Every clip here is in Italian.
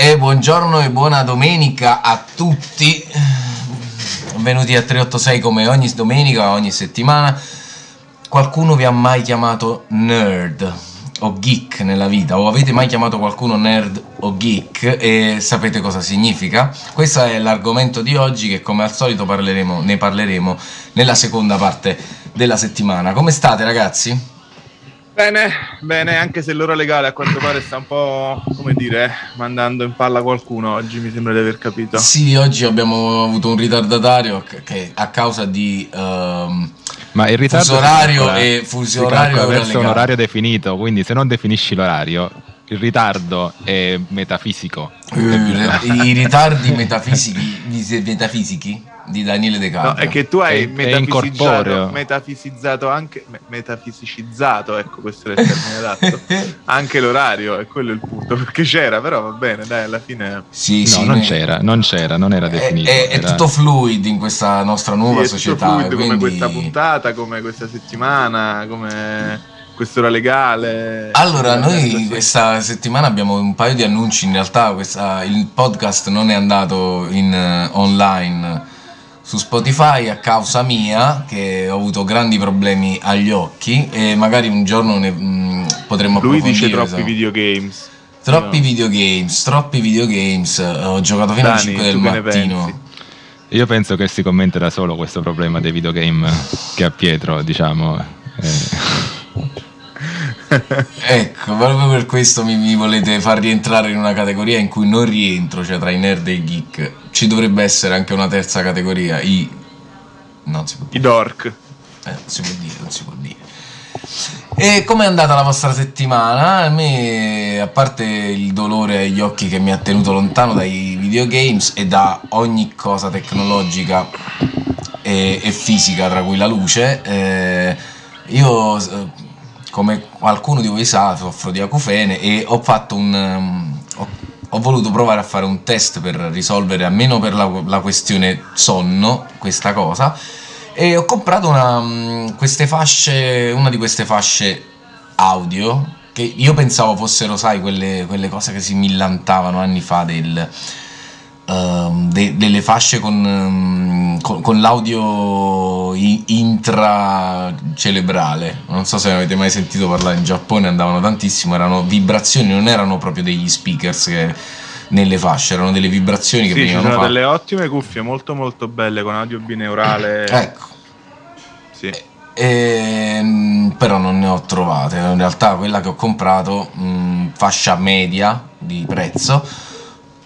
E buongiorno e buona domenica a tutti. Benvenuti a 386 come ogni domenica, ogni settimana. Qualcuno vi ha mai chiamato nerd o geek nella vita? O avete mai chiamato qualcuno nerd o geek e sapete cosa significa? Questo è l'argomento di oggi che come al solito parleremo, ne parleremo nella seconda parte della settimana. Come state ragazzi? Bene, bene, anche se l'ora legale a quanto pare sta un po', come dire, mandando in palla qualcuno oggi, mi sembra di aver capito. Sì, oggi abbiamo avuto un ritardatario che a causa di... Um, ma il ritardo fuso orario e fuso orario verso un orario definito, quindi se non definisci l'orario, il ritardo è metafisico. Uh, I ritardi metafisici, metafisici di Daniele De Carlo. No, è che tu hai è, metafisizzato, metafisizzato anche metafisicizzato, ecco questo è il termine adatto. anche l'orario, è quello il punto, perché c'era, però va bene, dai, alla fine Sì, no, sì, non ne... c'era, non c'era, non era definito. È, è, era... tutto fluid in questa nostra nuova sì, società, fluid, quindi... come questa puntata, come questa settimana, come quest'ora legale. Allora, noi questa settimana abbiamo un paio di annunci. In realtà, questa, il podcast non è andato in, uh, online su Spotify a causa mia che ho avuto grandi problemi agli occhi e magari un giorno ne, mh, mm, potremmo Lui dice troppi so. videogames. Troppi no. videogames, troppi videogames. Ho giocato fino alle 5 del mattino. Io penso che si commenterà solo questo problema dei videogame che ha Pietro, diciamo. Eh. Ecco, proprio per questo mi, mi, volete far rientrare in una categoria in cui non rientro, cioè tra i nerd e i geek. Ci dovrebbe essere anche una terza categoria, i... Non si può dire. I dork. Eh, non si può dire, non si può dire. E com'è andata la vostra settimana? A me, a parte il dolore agli occhi che mi ha tenuto lontano dai videogames e da ogni cosa tecnologica e, e fisica, tra cui la luce, eh, io eh, come qualcuno di voi sa, soffro di acufene e ho fatto un... Um, ho, ho, voluto provare a fare un test per risolvere almeno per la, la questione sonno questa cosa e ho comprato una, um, fasce, una di queste fasce audio che io pensavo fossero, sai, quelle, quelle cose che si millantavano anni fa del uh, de, delle fasce con, um, con, con l'audio intracerebrale. Non so se avete mai sentito parlare in Giappone, andavano tantissimo, erano vibrazioni, non erano proprio degli speakers che nelle fasce, erano delle vibrazioni che sì, venivano ci sono fatte. delle ottime cuffie molto molto belle con audio bineurale. ecco. Sì. E, ehm, però non ne ho trovate. In realtà quella che ho comprato, mh, fascia media di prezzo,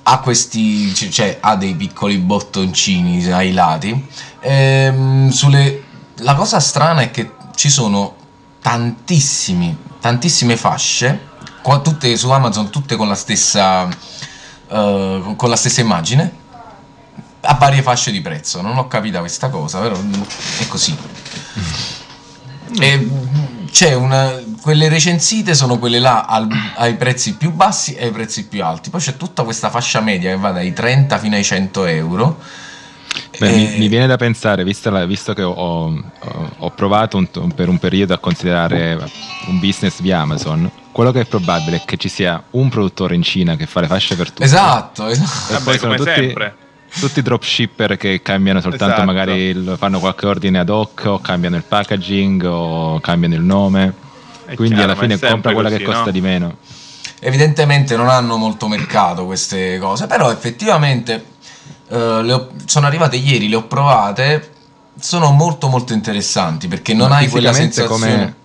ha questi cioè ha dei piccoli bottoncini ai lati. Ehm, sulle, la cosa strana è che ci sono tantissimi tantissime fasce qua, tutte su Amazon tutte con la stessa uh, con la stessa immagine a varie fasce di prezzo. Non ho capito questa cosa però è così. E c'è una quelle recensite sono quelle là al, ai prezzi più bassi e ai prezzi più alti. Poi c'è tutta questa fascia media che va dai 30 fino ai 100 euro. Beh, e... mi, mi, viene da pensare, visto, la, visto che ho, ho, ho provato un, per un periodo a considerare un business via Amazon, quello che è probabile è che ci sia un produttore in Cina che fa le fasce per tutti. Esatto, esatto. E poi sono tutti, sempre. tutti dropshipper che cambiano soltanto, esatto. magari fanno qualche ordine ad hoc o cambiano il packaging o cambiano il nome. Quindi chiaro, alla fine compra quella così, che costa no? di meno. Evidentemente non hanno molto mercato queste cose, però effettivamente uh, ho, sono arrivate ieri, le ho provate, sono molto molto interessanti perché non Ma hai quella sensazione...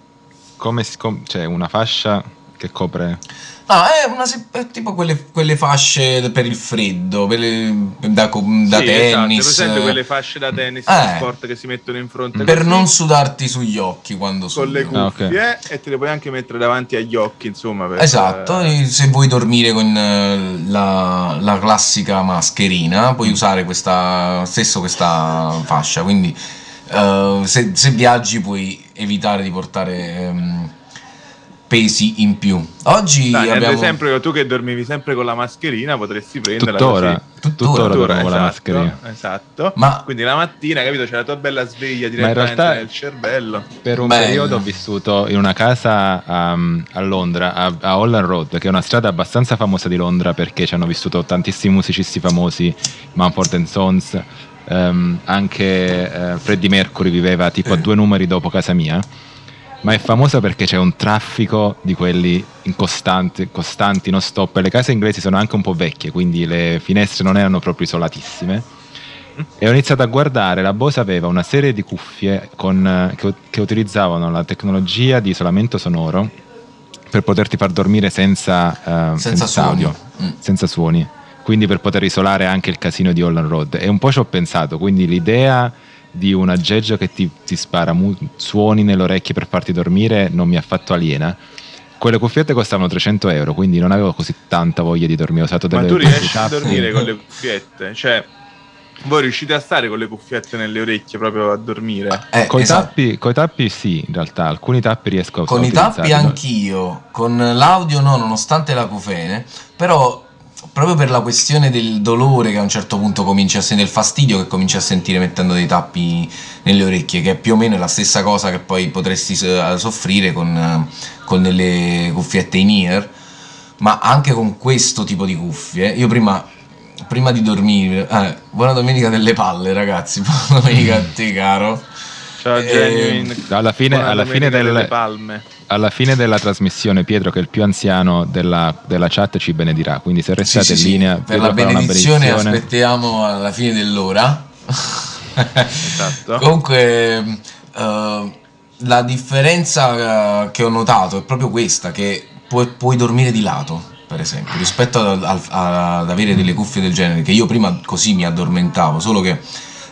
Come, come, cioè una fascia che copre No, è, una, è tipo quelle, quelle, fasce per il freddo, quelle, da, da sì, tennis. Esatto, presente quelle fasce da tennis eh, sport che si mettono in fronte per così, non sudarti sugli occhi quando sudi. Con le cuffie ah, okay. e te le puoi anche mettere davanti agli occhi, insomma. Per, esatto, eh, se vuoi dormire con eh, la, la, classica mascherina, puoi usare questa, stesso questa fascia, quindi uh, se, se, viaggi puoi evitare di portare... Um, pesi in più. Oggi Dai, abbiamo... ad esempio, tu che dormivi sempre con la mascherina, potresti prenderla tuttora, così. tuttora, tuttora esatto, con la mascherina. Esatto. Ma... Quindi la mattina, capito, c'è la tua bella sveglia direttamente realtà, nel cervello. Per un Bello. periodo ho vissuto in una casa um, a Londra, a, a Holland Road, che è una strada abbastanza famosa di Londra perché ci hanno vissuto tantissimi musicisti famosi, Mumford Sons, um, anche uh, Freddie Mercury viveva tipo a due numeri dopo casa mia ma è famosa perché c'è un traffico di quelli costanti, costanti, non stop. Le case inglesi sono anche un po' vecchie, quindi le finestre non erano proprio isolatissime. E ho iniziato a guardare, la Bose aveva una serie di cuffie con, che, che, utilizzavano la tecnologia di isolamento sonoro per poterti far dormire senza, uh, senza, senza audio, mm. senza suoni. Quindi per poter isolare anche il casino di Holland Road. E un po' ci ho pensato, quindi l'idea di un aggeggio che ti, ti spara mu- suoni nelle orecchie per farti dormire non mi ha fatto aliena. Quelle cuffiette costavano 300 euro, quindi non avevo così tanta voglia di dormire. Ho usato delle Ma tu riesci a dormire con le cuffiette? Cioè, voi riuscite a stare con le cuffiette nelle orecchie proprio a dormire? Eh, con, esatto. i tappi, tappi sì, in realtà, alcuni tappi riesco a Con i tappi anch'io, con l'audio no, nonostante la cufene, però proprio per la questione del dolore che a un certo punto cominci a sentire, del fastidio che cominci a sentire mettendo dei tappi nelle orecchie, che è più o meno la stessa cosa che poi potresti soffrire con, con delle cuffiette in ear, ma anche con questo tipo di cuffie. Io prima, prima di dormire, eh, buona domenica delle palle ragazzi, buona domenica a te caro. Ciao Genuine. Eh, alla fine, alla fine palme alla fine della trasmissione Pietro che è il più anziano della, della chat ci benedirà quindi se restate sì, sì, in linea sì. per la benedizione, benedizione, aspettiamo alla fine dell'ora esatto. comunque uh, la differenza uh, che ho notato è proprio questa che puoi, puoi dormire di lato per esempio rispetto ad, ad, ad avere delle cuffie del genere che io prima così mi addormentavo solo che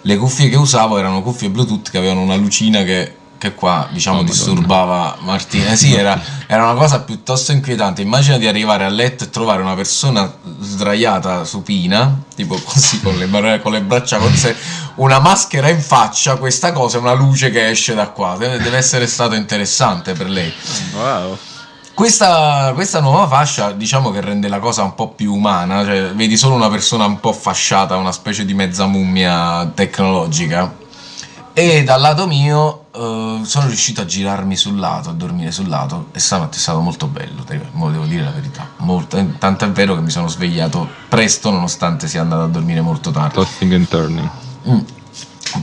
le cuffie che usavo erano cuffie bluetooth che avevano una lucina che che qua diciamo oh, disturbava Martina. Eh sì, era, era, una cosa piuttosto inquietante. Immagina di arrivare a letto e trovare una persona sdraiata supina, tipo così con le, con le braccia con sé, una maschera in faccia, questa cosa una luce che esce da qua. Deve, deve essere stato interessante per lei. Wow. Questa, questa, nuova fascia diciamo che rende la cosa un po' più umana, cioè vedi solo una persona un po' fasciata, una specie di mezza mummia tecnologica. E dal lato mio uh, sono riuscito a girarmi sul lato, a dormire sul lato e stanotte è stato molto bello, devo dire la verità. Molto, eh, tanto è vero che mi sono svegliato presto nonostante sia andato a dormire molto tardi. Tossing and turning. Mm.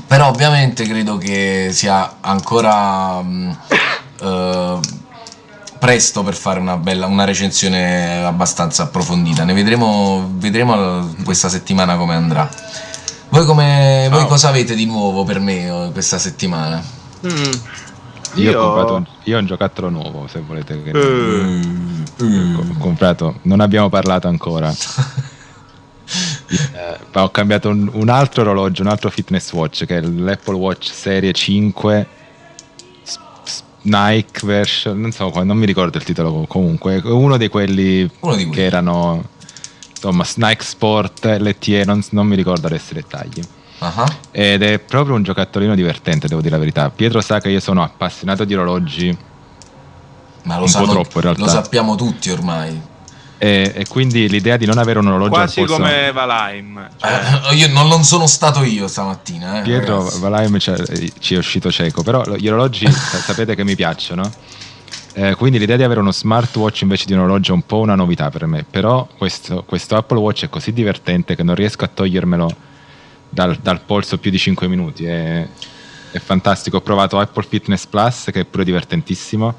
Però ovviamente credo che sia ancora um, uh, presto per fare una, bella, una recensione abbastanza approfondita. Ne vedremo, vedremo questa settimana come andrà. Voi, come, voi cosa avete di nuovo per me questa settimana? Mm. Io, io... Ho comprato un, io ho un giocattolo nuovo, se volete. Che... Mm. Ho comprato, non abbiamo parlato ancora. eh, ho cambiato un, un, altro orologio, un altro fitness watch che è l'Apple Watch Serie 5 Nike version, non so, non mi ricordo il titolo comunque, uno di quelli uno di che erano insomma Nike Sport LTE, non, non mi ricordo adesso i dettagli. Uh-huh. Ed è proprio un giocattolino divertente, devo dire la verità. Pietro sa che io sono appassionato di orologi. Ma lo, sanno, po troppo, in realtà. lo sappiamo tutti ormai. E, e, quindi l'idea di non avere un orologio quasi come Valheim cioè. eh, io non, non, sono stato io stamattina eh, Pietro ragazzi. Valheim ci è uscito cieco però gli orologi sapete che mi piacciono eh, quindi l'idea di avere uno smartwatch invece di un orologio è un po' una novità per me però questo, questo Apple Watch è così divertente che non riesco a togliermelo dal, dal polso più di 5 minuti. È, è, fantastico. Ho provato Apple Fitness Plus, che è pure divertentissimo,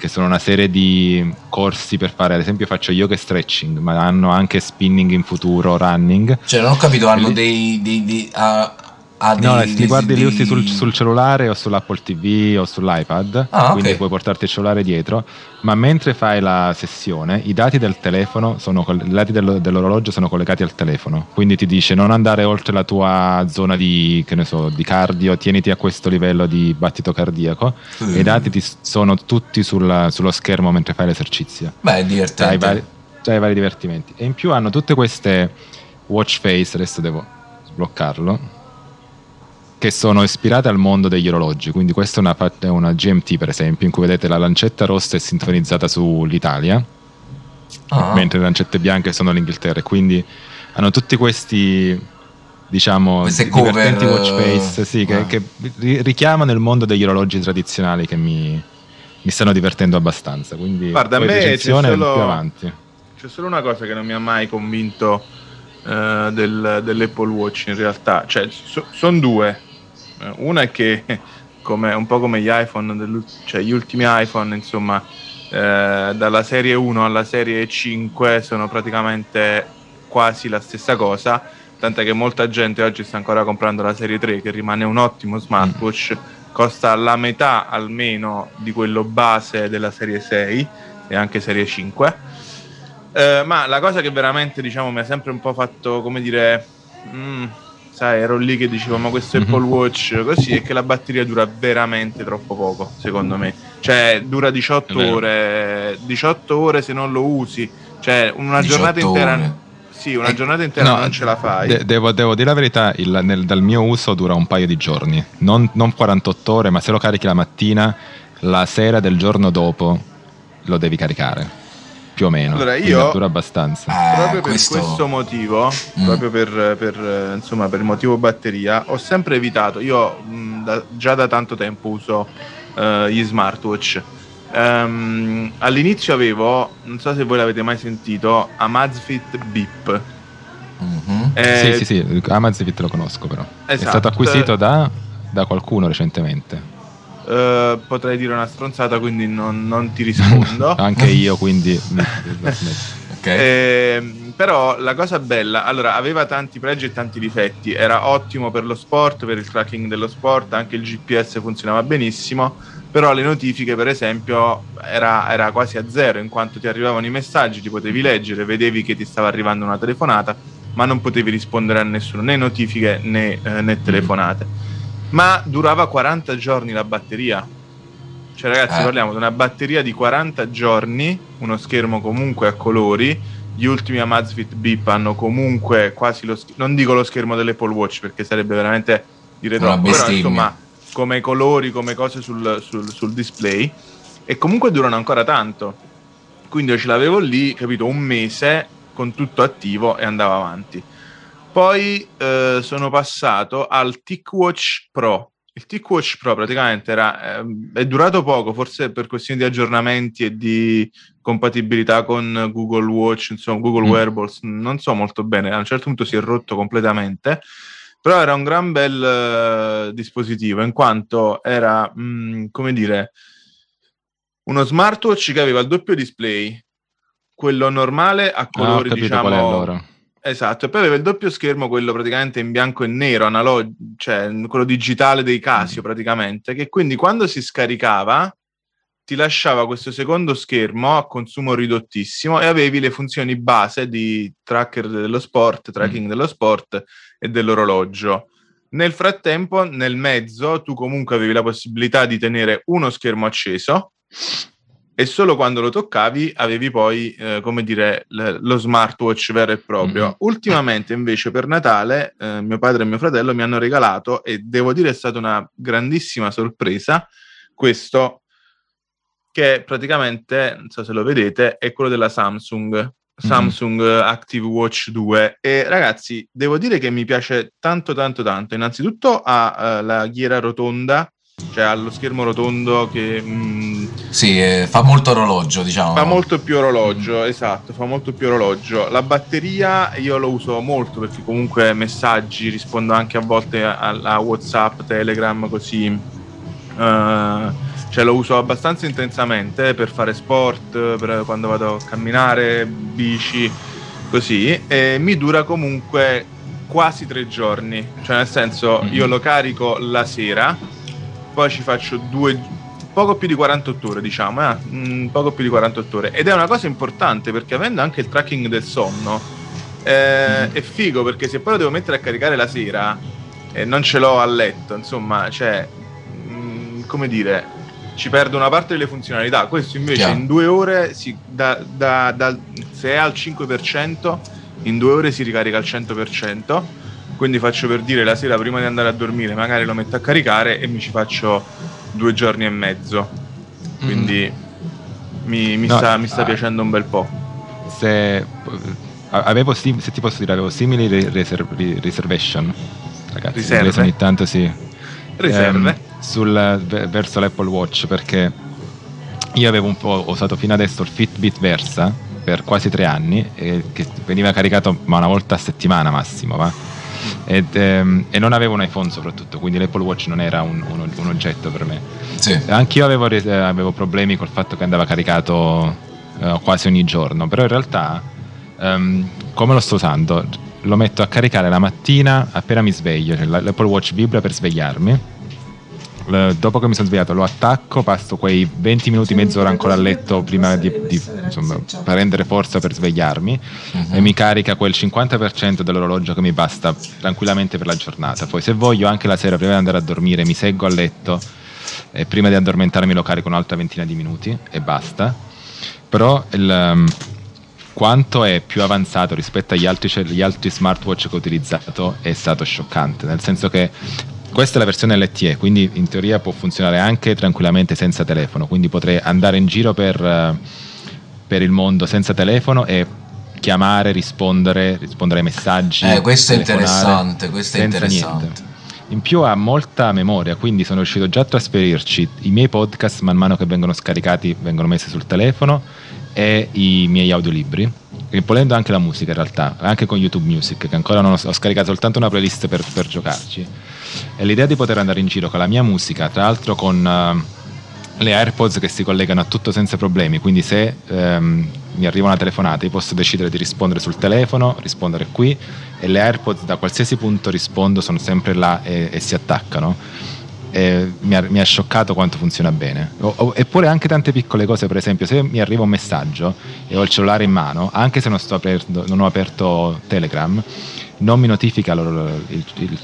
che sono una serie di corsi per fare, ad esempio, faccio yoga e stretching, ma hanno anche spinning in futuro, running. Cioè, non ho capito, hanno dei. dei, dei uh, Ah, no, dei, li guardi li usi sul, sul, cellulare o sull'Apple TV o sull'iPad, ah, quindi puoi portarti il cellulare dietro, ma mentre fai la sessione i dati del telefono sono, i dati dell'orologio sono collegati al telefono, quindi ti dice non andare oltre la tua zona di, so, di cardio, tieniti a questo livello di battito cardiaco mm. e i dati ti sono tutti sul, sullo schermo mentre fai l'esercizio. Beh, è divertente. Hai vari, hai vari divertimenti. E in più hanno tutte queste watch face, adesso devo sbloccarlo che sono ispirate al mondo degli orologi. Quindi questa è una, è una GMT, per esempio, in cui vedete la lancetta rossa è sintonizzata sull'Italia, ah. mentre le lancette bianche sono l'Inghilterra. Quindi hanno tutti questi diciamo Queste divertenti cover, watch face sì, ah. che, che, richiamano il mondo degli orologi tradizionali che mi, mi stanno divertendo abbastanza quindi guarda a me c'è solo, c'è solo una cosa che non mi ha mai convinto uh, del, dell'Apple Watch in realtà cioè so, sono due eh, una è che, come, un po' come gli iPhone, cioè gli ultimi iPhone, insomma, eh, dalla serie 1 alla serie 5 sono praticamente quasi la stessa cosa, tant'è che molta gente oggi sta ancora comprando la serie 3 che rimane un ottimo smartwatch, mm. costa la metà almeno di quello base della serie 6 e anche serie 5. Eh, ma la cosa che veramente diciamo mi ha sempre un po' fatto come dire mm, sai, ero lì che dicevo, ma questo mm-hmm. Apple Watch così è che la batteria dura veramente troppo poco, secondo me. Cioè, dura 18 ore, 18 ore se non lo usi. Cioè, una giornata intera... Ore. Sì, una giornata intera no, non ce la fai. De- devo, devo, dire la verità, il, nel, dal mio uso dura un paio di giorni, non, non 48 ore, ma se lo carichi la mattina, la sera del giorno dopo lo devi caricare più o meno. Allora io dura abbastanza. Eh, proprio questo... per questo motivo, mm. proprio per, per, insomma, per il motivo batteria, ho sempre evitato. Io mh, da, già da tanto tempo uso uh, gli smartwatch. Um, all'inizio avevo, non so se voi l'avete mai sentito, Amazfit Beep. Mm-hmm. Eh, sì, sì, sì, Amazfit lo conosco però. Esatto. È stato acquisito da, da qualcuno recentemente. Uh, potrei dire una stronzata, quindi non, non ti rispondo. Anche io, quindi. okay. eh, però la cosa bella, allora, aveva tanti pregi e tanti difetti. Era ottimo per lo sport, per il tracking dello sport, anche il GPS funzionava benissimo. Però le notifiche, per esempio, era, era quasi a zero, in quanto ti arrivavano i messaggi, ti potevi leggere, vedevi che ti stava arrivando una telefonata, ma non potevi rispondere a nessuno, né notifiche né, eh, né telefonate ma durava 40 giorni la batteria. Cioè ragazzi, eh. parliamo di una batteria di 40 giorni, uno schermo comunque a colori. Gli ultimi Amazfit Beep hanno comunque quasi lo schermo, non dico lo schermo dell'Apple Watch perché sarebbe veramente dire troppo, però insomma come colori, come cose sul, sul, sul display e comunque durano ancora tanto. Quindi io ce l'avevo lì, capito, un mese con tutto attivo e andava avanti. Poi eh, sono passato al TicWatch Pro. Il TicWatch Pro praticamente era, eh, è durato poco, forse per questioni di aggiornamenti e di compatibilità con Google Watch, insomma Google mm. Wearables, non so molto bene, a un certo punto si è rotto completamente, però era un gran bel uh, dispositivo in quanto era, mh, mm, come dire, uno smartwatch che aveva il doppio display, quello normale a colori, ah, diciamo Esatto, e poi aveva il doppio schermo, quello praticamente in bianco e nero, analogico, cioè quello digitale dei Casio praticamente, che quindi quando si scaricava ti lasciava questo secondo schermo a consumo ridottissimo e avevi le funzioni base di tracker dello sport, tracking mm. dello sport e dell'orologio. Nel frattempo, nel mezzo, tu comunque avevi la possibilità di tenere uno schermo acceso e solo quando lo toccavi avevi poi, eh, come dire, l- lo smartwatch vero e proprio. Mm-hmm. Ultimamente invece per Natale eh, mio padre e mio fratello mi hanno regalato, e devo dire è stata una grandissima sorpresa, questo che praticamente, non so se lo vedete, è quello della Samsung. Mm-hmm. Samsung mm-hmm. Active Watch 2 e ragazzi devo dire che mi piace tanto tanto tanto innanzitutto ha uh, la ghiera rotonda cioè ha lo schermo rotondo che... Mm, sì, eh, fa molto orologio, diciamo. Fa molto più orologio, esatto, fa molto più orologio. La batteria io lo uso molto perché comunque messaggi, rispondo anche a volte a, a Whatsapp, Telegram, così. Uh, cioè lo uso abbastanza intensamente per fare sport, per quando vado a camminare, bici, così. E mi dura comunque quasi tre giorni. Cioè nel senso, mm-hmm. io lo carico la sera poi ci faccio due, poco più di 48 ore, diciamo, eh? mm, poco più di 48 ore. Ed è una cosa importante perché avendo anche il tracking del sonno, eh, mm. è figo perché se poi lo devo mettere a caricare la sera e non ce l'ho a letto, insomma, cioè, mm, come dire, ci perdo una parte delle funzionalità. Questo invece Chiaro. in due ore, si, da, da, da, se è al 5%, in due ore si ricarica al 100%. Quindi faccio per dire la sera prima di andare a dormire magari lo metto a caricare e mi ci faccio due giorni e mezzo. Quindi mm. mi, mi, no, sta, mi, sta, piacendo un bel po'. Se, avevo, se ti posso dire, avevo simili reserv, reservation. Ragazzi, Riserve. ogni tanto sì. Riserve. Ehm, sul, verso l'Apple Watch perché io avevo un po' usato fino adesso il Fitbit Versa per quasi tre anni e che veniva caricato ma una volta a settimana massimo va? Ed, ehm, e non avevo un iPhone soprattutto quindi l'Apple Watch non era un, un, un oggetto per me. Sì. anch'io avevo, avevo, problemi col fatto che andava caricato eh, quasi ogni giorno però in realtà ehm, come lo sto usando? Lo metto a caricare la mattina appena mi sveglio cioè l'Apple Watch vibra per svegliarmi dopo che mi sono svegliato lo attacco, passo quei 20 minuti, mezz'ora ancora a letto prima di, di insomma, prendere forza per svegliarmi uh-huh. e mi carica quel 50% dell'orologio che mi basta tranquillamente per la giornata. Poi se voglio anche la sera prima di andare a dormire mi seggo a letto e prima di addormentarmi lo carico un'altra ventina di minuti e basta. Però il, um, quanto è più avanzato rispetto agli altri, agli altri smartwatch che ho utilizzato è stato scioccante, nel senso che questa è la versione LTE, quindi in teoria può funzionare anche tranquillamente senza telefono, quindi potrei andare in giro per, eh, per il mondo senza telefono e chiamare, rispondere, rispondere ai messaggi. Eh, questo è interessante, questo è interessante. Niente. In più ha molta memoria, quindi sono riuscito già a trasferirci i miei podcast man mano che vengono scaricati, vengono messi sul telefono e i miei audiolibri volendo anche la musica in realtà, anche con YouTube Music, che ancora non ho, ho scaricato soltanto una playlist per, per, giocarci. E l'idea di poter andare in giro con la mia musica, tra l'altro con uh, le AirPods che si collegano a tutto senza problemi, quindi se um, mi arriva una telefonata io posso decidere di rispondere sul telefono, rispondere qui e le AirPods da qualsiasi punto rispondo, sono sempre là e, e si attaccano e mi, ha, mi ha scioccato quanto funziona bene. O, o, eppure anche tante piccole cose, per esempio, se mi arriva un messaggio e ho il cellulare in mano, anche se non, aperto, non ho aperto Telegram, non mi notifica il, il,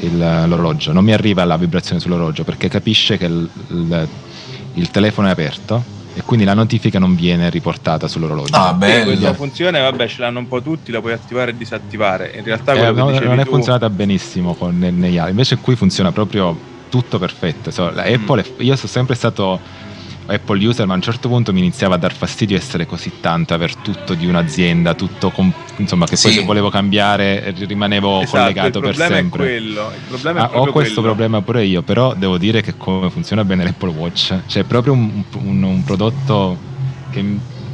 il, l'orologio, non mi arriva la vibrazione sull'orologio perché capisce che il telefono è aperto e quindi la notifica non viene riportata sull'orologio. Ah, bello. Questa funzione, vabbè, ce l'hanno un po' tutti, la puoi attivare e disattivare. In realtà eh, no, non è tu... funzionata benissimo con, negli altri, invece qui funziona proprio tutto perfetto. So, mm. Apple, io sono sempre stato Apple user, ma a un certo punto mi iniziava a dar fastidio essere così tanto, aver tutto di un'azienda, tutto com- insomma che poi se volevo cambiare rimanevo esatto, collegato per sempre. Quello, il problema ah, ho questo quello. problema pure io, però devo dire che come funziona bene l'Apple Watch, cioè è proprio un, un, un prodotto che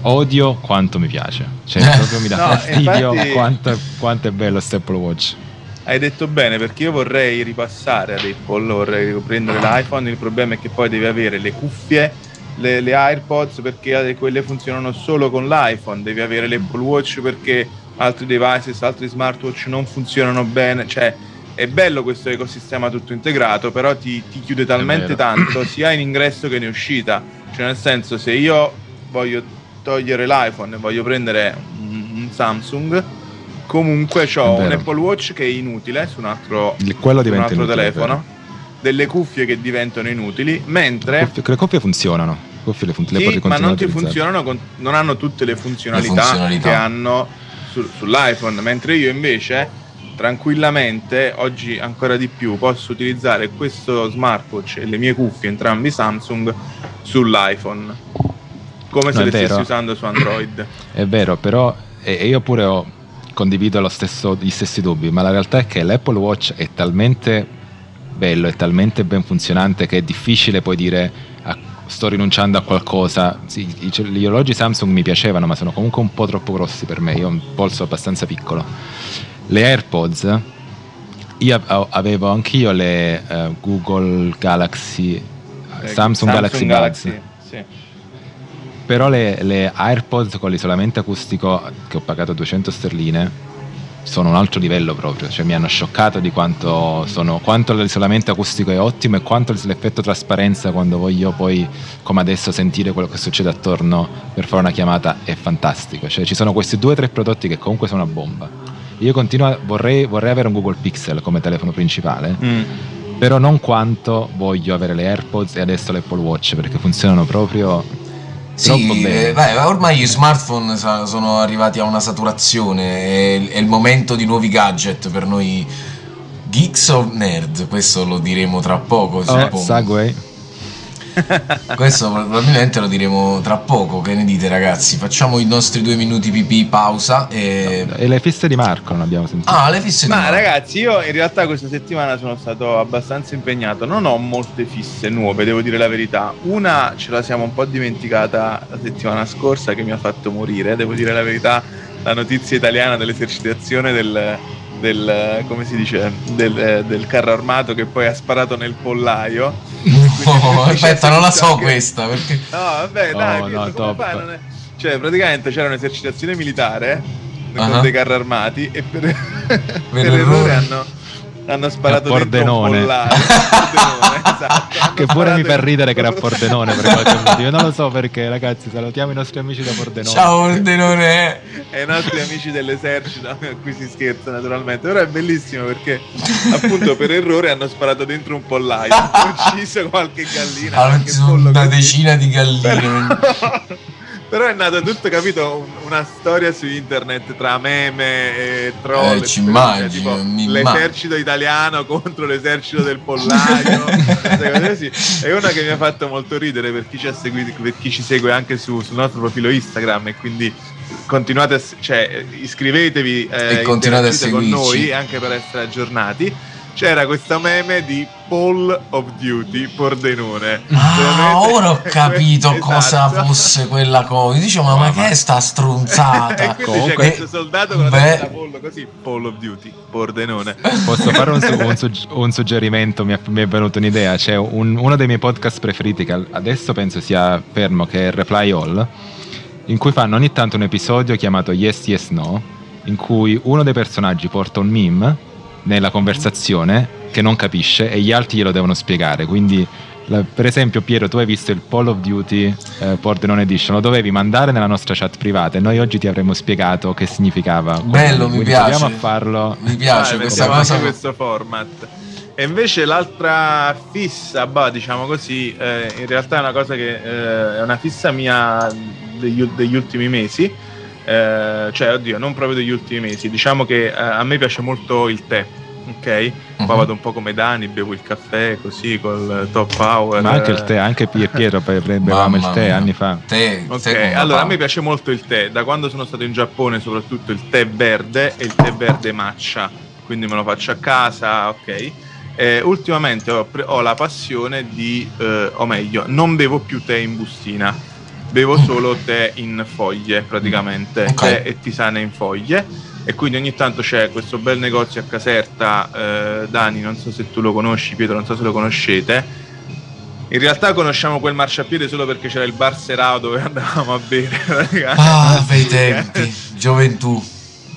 odio quanto mi piace, cioè proprio mi dà no, fastidio infatti... quanto, quanto è bello questo Apple Watch. Hai detto bene perché io vorrei ripassare ad Apple, vorrei prendere l'iPhone, il problema è che poi devi avere le cuffie le, le AirPods perché quelle funzionano solo con l'iPhone, devi avere l'Apple Watch perché altri devices, altri smartwatch non funzionano bene, cioè è bello questo ecosistema tutto integrato, però ti, ti chiude talmente tanto sia in ingresso che in uscita, cioè nel senso se io voglio togliere l'iPhone e voglio prendere un, un Samsung, comunque ho un Apple Watch che è inutile su un altro, su un altro telefono delle cuffie che diventano inutili, mentre... Le cuffie, le cuffie funzionano. Le cuffie le fun- sì, le ma non, funzionano con, non hanno tutte le funzionalità, le funzionalità. che hanno su, sull'iPhone, mentre io invece tranquillamente, oggi ancora di più, posso utilizzare questo smartwatch e le mie cuffie, entrambi Samsung, sull'iPhone. Come se no, le stessi usando su Android. È vero, però e io pure ho condivido stesso, gli stessi dubbi, ma la realtà è che l'Apple Watch è talmente bello, è talmente ben funzionante che è difficile poi dire ah, sto rinunciando a qualcosa. Sì, gli orologi Samsung mi piacevano, ma sono comunque un po' troppo grossi per me. Io ho un polso abbastanza piccolo. Le AirPods, io avevo anch'io le uh, Google Galaxy, eh, Samsung, Samsung, Galaxy, Galaxy Buds. Sì. Però le, le AirPods con l'isolamento acustico che ho pagato 200 sterline sono un altro livello proprio, cioè mi hanno scioccato di quanto, sono, quanto l'isolamento acustico è ottimo e quanto l'effetto trasparenza quando voglio poi, come adesso, sentire quello che succede attorno per fare una chiamata è fantastico. Cioè ci sono questi due o tre prodotti che comunque sono una bomba. Io continuo a, vorrei, vorrei avere un Google Pixel come telefono principale, mm. però non quanto voglio avere le AirPods e adesso l'Apple Watch perché funzionano proprio Sì, eh, beh, ormai gli smartphone sono arrivati a una saturazione, è, è il momento di nuovi gadget per noi geeks o nerd, questo lo diremo tra poco. Oh, Segway. Questo probabilmente lo diremo tra poco. Che ne dite, ragazzi? Facciamo i nostri due minuti pipì, pausa. E, e le fisse di Marco non abbiamo sentito. Ah, le fisse Ma di Marco. ragazzi, io in realtà questa settimana sono stato abbastanza impegnato. Non ho molte fisse nuove, devo dire la verità. Una ce la siamo un po' dimenticata la settimana scorsa che mi ha fatto morire. Devo dire la verità, la notizia italiana dell'esercitazione del del, come si dice, del, del, carro armato che poi ha sparato nel pollaio. No, aspetta, non la so che... questa. Perché... No, vabbè, oh, dai, no, come fai? È... Cioè, praticamente c'era un'esercitazione militare uh-huh. con dei carri armati e per, per, per errore hanno hanno sparato a Pordenone. Esatto. che pure mi fa ridere che era Pordenone per qualche motivo. Non lo so perché, ragazzi. Salutiamo i nostri amici da Pordenone. Ciao Pordenone! e i nostri amici dell'esercito a cui si scherza naturalmente. Però è bellissimo perché appunto per errore hanno sparato dentro un pollaio, hanno ucciso qualche gallina. Hanno ucciso una decina di galline. Però è nato tutto, capito, una storia su internet tra meme e troll. Eh, ci immagino, l'esercito italiano contro l'esercito del pollaio. è una che mi ha fatto molto ridere per chi ci, seguito, per chi ci segue anche su, sul nostro profilo Instagram e quindi continuate a, cioè, iscrivetevi eh, e continuate a seguirci con noi anche per essere aggiornati c'era questa meme di Paul of Duty Pordenone. Ah, ora ho capito esatto. cosa fosse quella cosa. Dicevo, ma, ma, che è sta stronzata? Comunque, c'è questo soldato con Beh. la pollo così, Paul of Duty Pordenone. Posso fare un, un, un suggerimento? Mi è, mi è, venuta un'idea. C'è un, uno dei miei podcast preferiti, che adesso penso sia fermo, che è Reply All, in cui fanno ogni tanto un episodio chiamato Yes, Yes, No, in cui uno dei personaggi porta un meme nella conversazione che non capisce e gli altri glielo devono spiegare. Quindi, la, per esempio, Piero, tu hai visto il Call of Duty eh, Pordenone Edition, lo dovevi mandare nella nostra chat privata e noi oggi ti avremmo spiegato che significava. Bello, quindi, mi piace. Proviamo a farlo. Mi piace ah, questa cosa. questo format. E invece l'altra fissa, bah, diciamo così, eh, in realtà è una cosa che eh, è una fissa mia degli, degli ultimi mesi eh, cioè, oddio, non proprio degli ultimi mesi. Diciamo che eh, a me piace molto il tè. Ok, uh-huh. vado un po' come Dani, bevo il caffè così col top power. Ma anche il tè, anche Piero bevevamo il tè mia. anni fa. Tè, ok, tè allora a me piace molto il tè. Da quando sono stato in Giappone, soprattutto il tè verde e il tè verde matcha. Quindi me lo faccio a casa, ok. Eh, ultimamente ho, ho, la passione di, eh, o meglio, non bevo più tè in bustina bevo solo tè in foglie praticamente, okay. tè e tisane in foglie e quindi ogni tanto c'è questo bel negozio a Caserta, eh, Dani, non so se tu lo conosci, Pietro, non so se lo conoscete. In realtà conosciamo quel marciapiede solo perché c'era il bar Serao dove andavamo a bere. Ah, bei tempi, gioventù.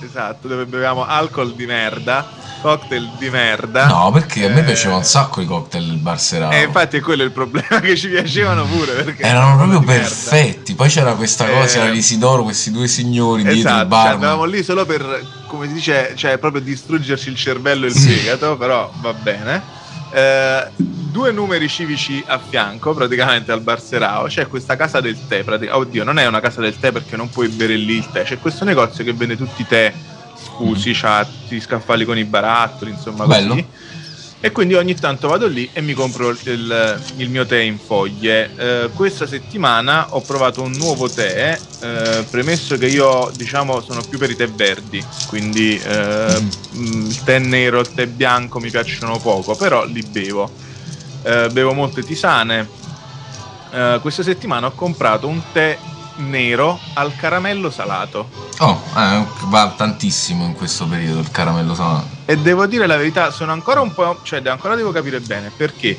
Esatto, dove bevevamo alcol di merda cocktail di merda. No, perché a me eh... piaceva un sacco i cocktail del bar serale. E eh, infatti è quello il problema, che ci piacevano pure. Erano proprio perfetti. Poi c'era questa cosa, eh... l'Isidoro, questi due signori esatto, dietro il bar. Cioè, andavamo lì solo per, come si dice, cioè proprio distruggerci il cervello e il fegato, però va bene. Eh, due numeri civici a fianco, praticamente al Bar Serao, c'è questa casa del tè. Oddio, non è una casa del tè perché non puoi bere lì il tè. C'è questo negozio che vende tutti i tè scusi, c'ha tutti i scaffali con i barattoli, insomma Bello. così. E quindi ogni tanto vado lì e mi compro il, il mio tè in foglie. Eh, questa settimana ho provato un nuovo tè, eh, premesso che io diciamo sono più per i tè verdi, quindi eh, mm. il tè nero, il tè bianco mi piacciono poco, però li bevo. Eh, bevo molte tisane. Eh, questa settimana ho comprato un tè nero al caramello salato. Oh, eh, va tantissimo in questo periodo il caramello salato. E devo dire la verità, sono ancora un po'. cioè, ancora devo capire bene perché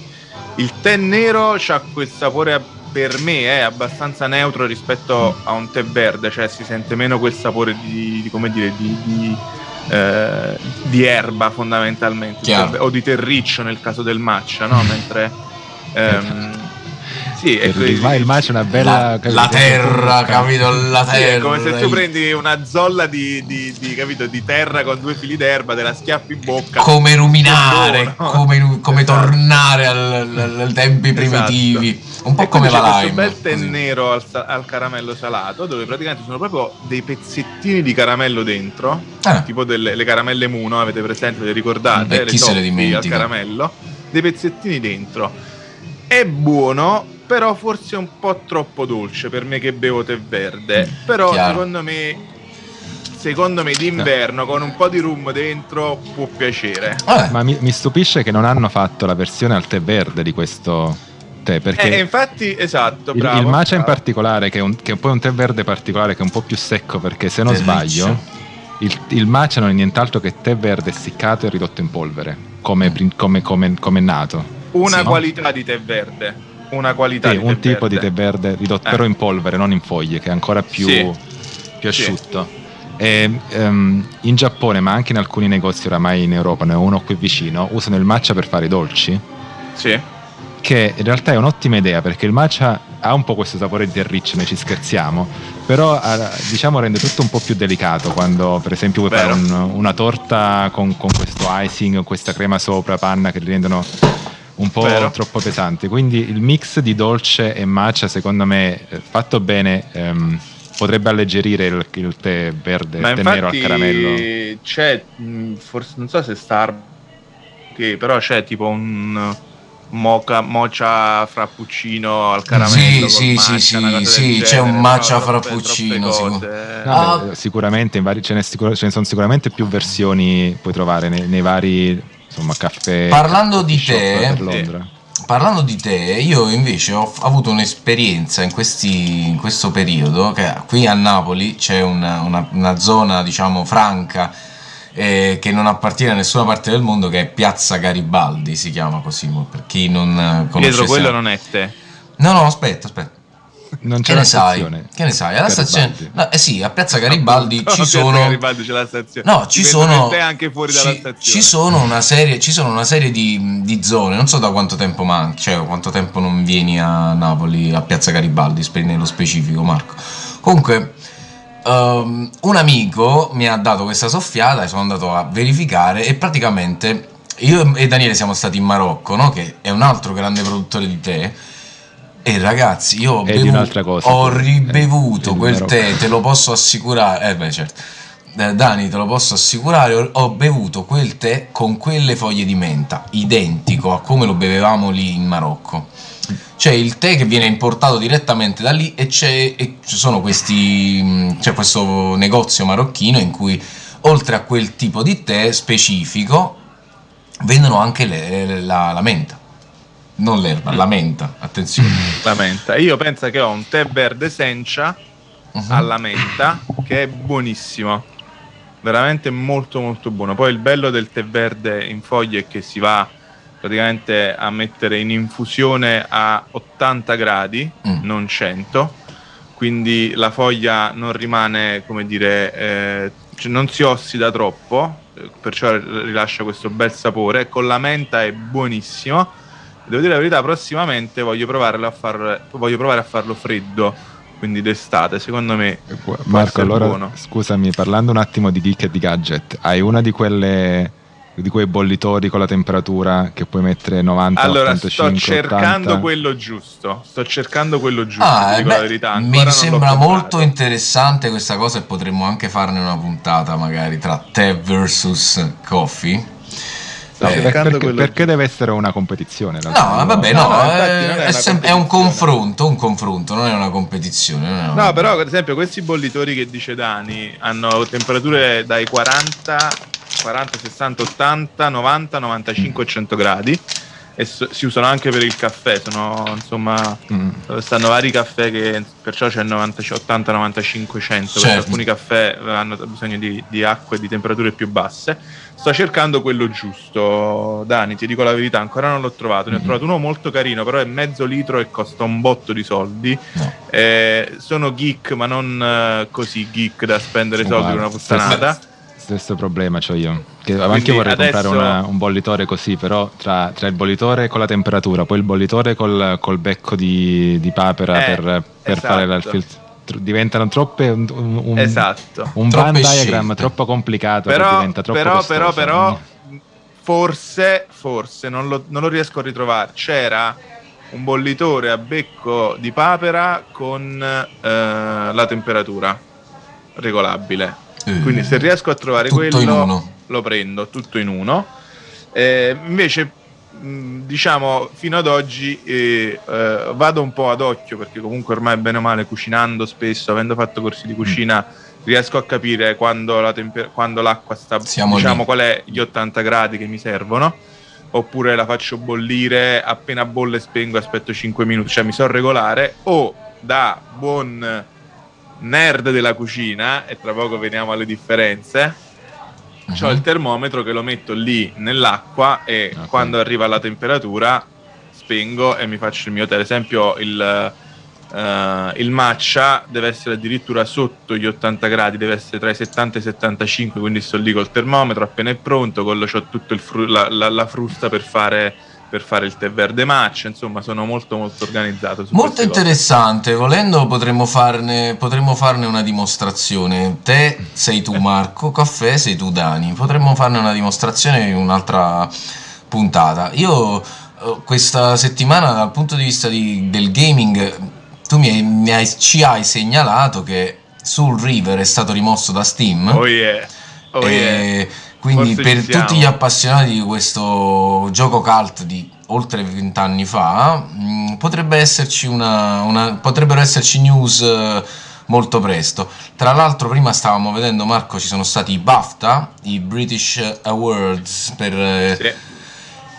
il tè nero ha quel sapore per me è abbastanza neutro rispetto a un tè verde, cioè si sente meno quel sapore di, di come dire, di, di, eh, di erba fondamentalmente, o di terriccio nel caso del matcha, no? Mentre ehm, sì, è ma il match è una bella la, la terra, capito? La terra. Sì, è come se tu prendi una zolla di, di, di, capito, di terra con due fili d'erba, te la schiaffi in bocca. Come ruminare, come, come esatto. tornare ai tempi primitivi. Esatto. Un po' come la lime. Un bel tè nero al, al, caramello salato, dove praticamente sono proprio dei pezzettini di caramello dentro, ah. tipo delle le caramelle Muno, avete presente, le ricordate? E chi se le dimentica? al caramello, dei pezzettini dentro. È buono, però forse un po' troppo dolce per me che bevo tè verde. Però Chiaro. secondo me secondo me d'inverno con un po' di rum dentro può piacere. Ah, ma mi, mi, stupisce che non hanno fatto la versione al tè verde di questo tè. Perché eh, infatti, esatto. Bravo, il, il matcha bravo. in particolare, che è, un, che è poi un tè verde particolare, che è un po' più secco, perché se non sbaglio, il, il matcha non è nient'altro che tè verde essiccato e ridotto in polvere, come, come, come, come è nato. Una sì, qualità no? di tè verde. Una qualità sì, di un tipo verde. di tè verde ridotto eh. però in polvere, non in foglie, che è ancora più, sì. più asciutto. Sì. E, um, in Giappone, ma anche in alcuni negozi oramai in Europa, ne ho uno qui vicino, usano il matcha per fare i dolci. Sì. Che in realtà è un'ottima idea perché il matcha ha un po' questo sapore di riccio, noi ci scherziamo, però diciamo rende tutto un po' più delicato quando per esempio vuoi Vero. fare un, una torta con, con, questo icing, con questa crema sopra, panna che li rendono un po' Vero. troppo pesanti. Quindi il mix di dolce e matcha secondo me fatto bene... Um, potrebbe alleggerire il, il tè verde, Ma il tè nero al caramello. C'è, forse non so se Star, che però c'è tipo un mocha, mocha frappuccino al caramello. Sì, sì, matcha, sì, sì, c'è un matcha frappuccino. Sicur- no, ah. beh, sicuramente vari, ce, ne sicur- ce, ne sono sicuramente più versioni puoi trovare nei, nei vari insomma, caffè. Parlando di te, parlando di te, io invece ho avuto un'esperienza in, questi, in questo periodo, che qui a Napoli c'è una, una, una zona, diciamo, franca, eh, che non appartiene a nessuna parte del mondo, che è Piazza Garibaldi, si chiama così, per chi non conosce. Dietro quello non è te. No, no, aspetta, aspetta. Non c'è che ne sai? Che ne sai? Alla stazione, no, eh sì, a Piazza Garibaldi no, ci sono. Garibaldi c'è la stazione. No, ci sono. anche fuori dalla stazione. Ci sono una serie, ci sono una serie di, di, zone. Non so da quanto tempo manchi, cioè quanto tempo non vieni a Napoli, a Piazza Garibaldi, nello specifico, Marco. Comunque. Um, un amico mi ha dato questa soffiata e sono andato a verificare e praticamente io e Daniele siamo stati in Marocco, no? che è un altro grande produttore di tè e ragazzi, io ho, bevuto, cosa, ho ribevuto quel tè, te lo posso assicurare. Eh beh, certo. Eh, Dani, te lo posso assicurare, ho bevuto quel tè con quelle foglie di menta, identico a come lo bevevamo lì in Marocco. C'è il tè che viene importato direttamente da lì e, c'è, e ci sono questi, mm, c'è questo negozio marocchino in cui oltre a quel tipo di tè specifico vendono anche le, la, la menta non l'erba, la menta, attenzione. La menta. Io penso che ho un tè verde sencha uh-huh. alla menta che è buonissimo. Veramente molto molto buono. Poi il bello del tè verde in foglie è che si va praticamente a mettere in infusione a 80 gradi, mm. non 100. Quindi la foglia non rimane, come dire, eh, cioè non si ossida troppo, perciò rilascia questo bel sapore. Con la menta è buonissimo Devo dire la verità, prossimamente voglio provare a, far, voglio provare a farlo freddo, quindi d'estate, secondo me. Marco, allora buono. scusami, parlando un attimo di geek e di gadget, hai una di quelle di quei bollitori con la temperatura che puoi mettere 90 allora 85 sto cercando 80. quello giusto sto cercando quello giusto ah, dico beh, la verità mi sembra molto interessante questa cosa e potremmo anche farne una puntata magari tra te versus coffee eh, perché, perché deve essere una competizione? No, vabbè, no, no è, è, sem- è, un confronto, un confronto, non è una competizione. È una... No, però, ad esempio, questi bollitori che dice Dani hanno temperature dai 40, 40, 60, 80, 90, 95 e 100 gradi e so, si usano anche per il caffè, sono insomma mm. stanno vari caffè che perciò c'è 90, 80, 95, 100, certo. perché alcuni caffè hanno bisogno di, di acqua e di temperature più basse. Sto cercando quello giusto, Dani, ti dico la verità, ancora non l'ho trovato, ne ho mm trovato uno molto carino, però è mezzo litro e costa un botto di soldi. No. Eh, sono geek, ma non eh, così geek da spendere soldi per una puttanata stesso problema ho io. Che Quindi anche vorrei adesso... comprare una, un bollitore così, però tra, tra, il bollitore con la temperatura, poi il bollitore col, col becco di, di papera eh, per, per esatto. fare il filtro diventano troppe un, un, esatto. un van diagram scelte. troppo complicato però, diventa troppo però, costoso. però, però forse forse non lo, non lo, riesco a ritrovare c'era un bollitore a becco di papera con eh, la temperatura regolabile. Uh, Quindi se riesco a trovare quello lo prendo tutto in uno. Eh, invece diciamo fino ad oggi eh, eh, vado un po' ad occhio perché comunque ormai bene o male cucinando spesso, avendo fatto corsi di cucina mm. riesco a capire quando, la temper- quando l'acqua sta, Siamo diciamo lì. qual è gli 80 gradi che mi servono oppure la faccio bollire appena bolle spengo aspetto 5 minuti, cioè mi so regolare o da buon nerd della cucina e tra poco veniamo alle differenze uh-huh. ho il termometro che lo metto lì nell'acqua e okay. quando arriva la temperatura spengo e mi faccio il mio tè. Ad esempio il, uh, il matcha deve essere addirittura sotto gli 80 gradi, deve essere tra i 70 e i 75, quindi sto lì col termometro appena è pronto, quello ho tutta fru- la, la, la frusta per fare per fare il tè verde match, insomma sono molto molto organizzato. molto interessante, cose. volendo potremmo farne, potremmo farne, una dimostrazione. Te sei tu Marco, caffè sei tu Dani, potremmo farne una dimostrazione in un'altra puntata. Io eh, questa settimana dal punto di vista di, del gaming, tu mi hai, mi hai, ci hai segnalato che Soul River è stato rimosso da Steam. Oh yeah. Oh yeah quindi Forse per tutti gli appassionati di questo gioco cult di oltre vent'anni fa, mh, mm, potrebbe esserci una, una, potrebbero esserci news uh, molto presto. Tra l'altro, prima stavamo vedendo, Marco, ci sono stati i BAFTA, i British Awards per. Eh, sì.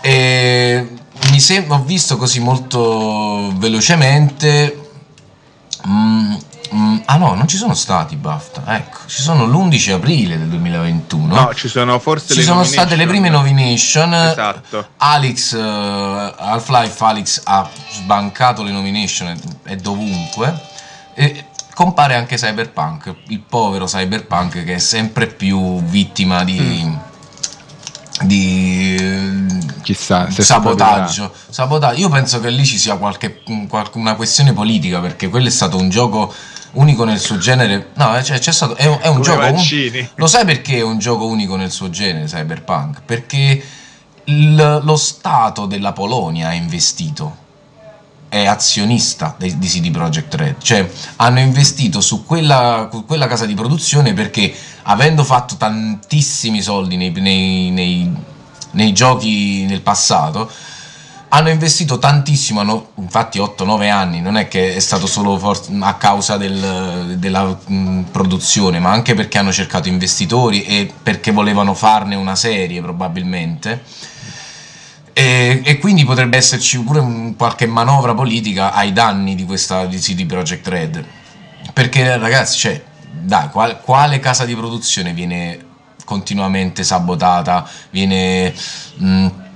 E mi sem- ho visto così molto velocemente. Mh, mm, ah no, non ci sono stati BAFTA, ecco, ci sono l'11 aprile del 2021. No, ci sono forse ci sono state le prime nomination. Esatto. Alex, uh, Half-Life Alex ha sbancato le nomination, è dovunque. E compare anche Cyberpunk, il povero Cyberpunk che è sempre più vittima di... Mm di Chissà, sabotaggio. sabotaggio. Io penso che lì ci sia qualche, una questione politica perché quello è stato un gioco unico nel suo genere. No, cioè, c'è stato, è, un, è un gioco. Un, lo sai perché è un gioco unico nel suo genere, Cyberpunk? Perché il, lo Stato della Polonia ha investito. È azionista di, di CD Projekt Red, cioè hanno investito su quella, quella, casa di produzione perché avendo fatto tantissimi soldi nei, nei, nei, nei giochi nel passato, hanno investito tantissimo, hanno, infatti 8-9 anni, non è che è stato solo for- a causa del, della mh, produzione, ma anche perché hanno cercato investitori e perché volevano farne una serie probabilmente. E, e quindi potrebbe esserci pure un, qualche manovra politica ai danni di questa di CD Projekt Red. Perché ragazzi, cioè, dai, qual, quale casa di produzione viene continuamente sabotata, viene... Mh,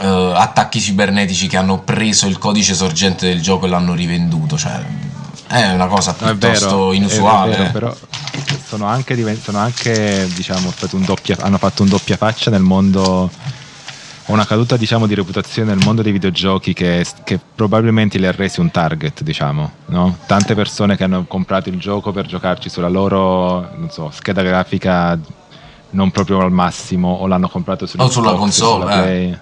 uh, attacchi cibernetici che hanno preso il codice sorgente del gioco e l'hanno rivenduto. Cioè, è una cosa piuttosto vero, inusuale. Vero, però sono anche, sono anche diciamo, un doppia, hanno fatto un doppia faccia nel mondo una caduta diciamo, di reputazione nel mondo dei videogiochi che, che, probabilmente li ha resi un target, diciamo, no? Tante persone che hanno comprato il gioco per giocarci sulla loro so, scheda grafica non proprio al massimo o l'hanno comprato sulla, o sulla console, sulla eh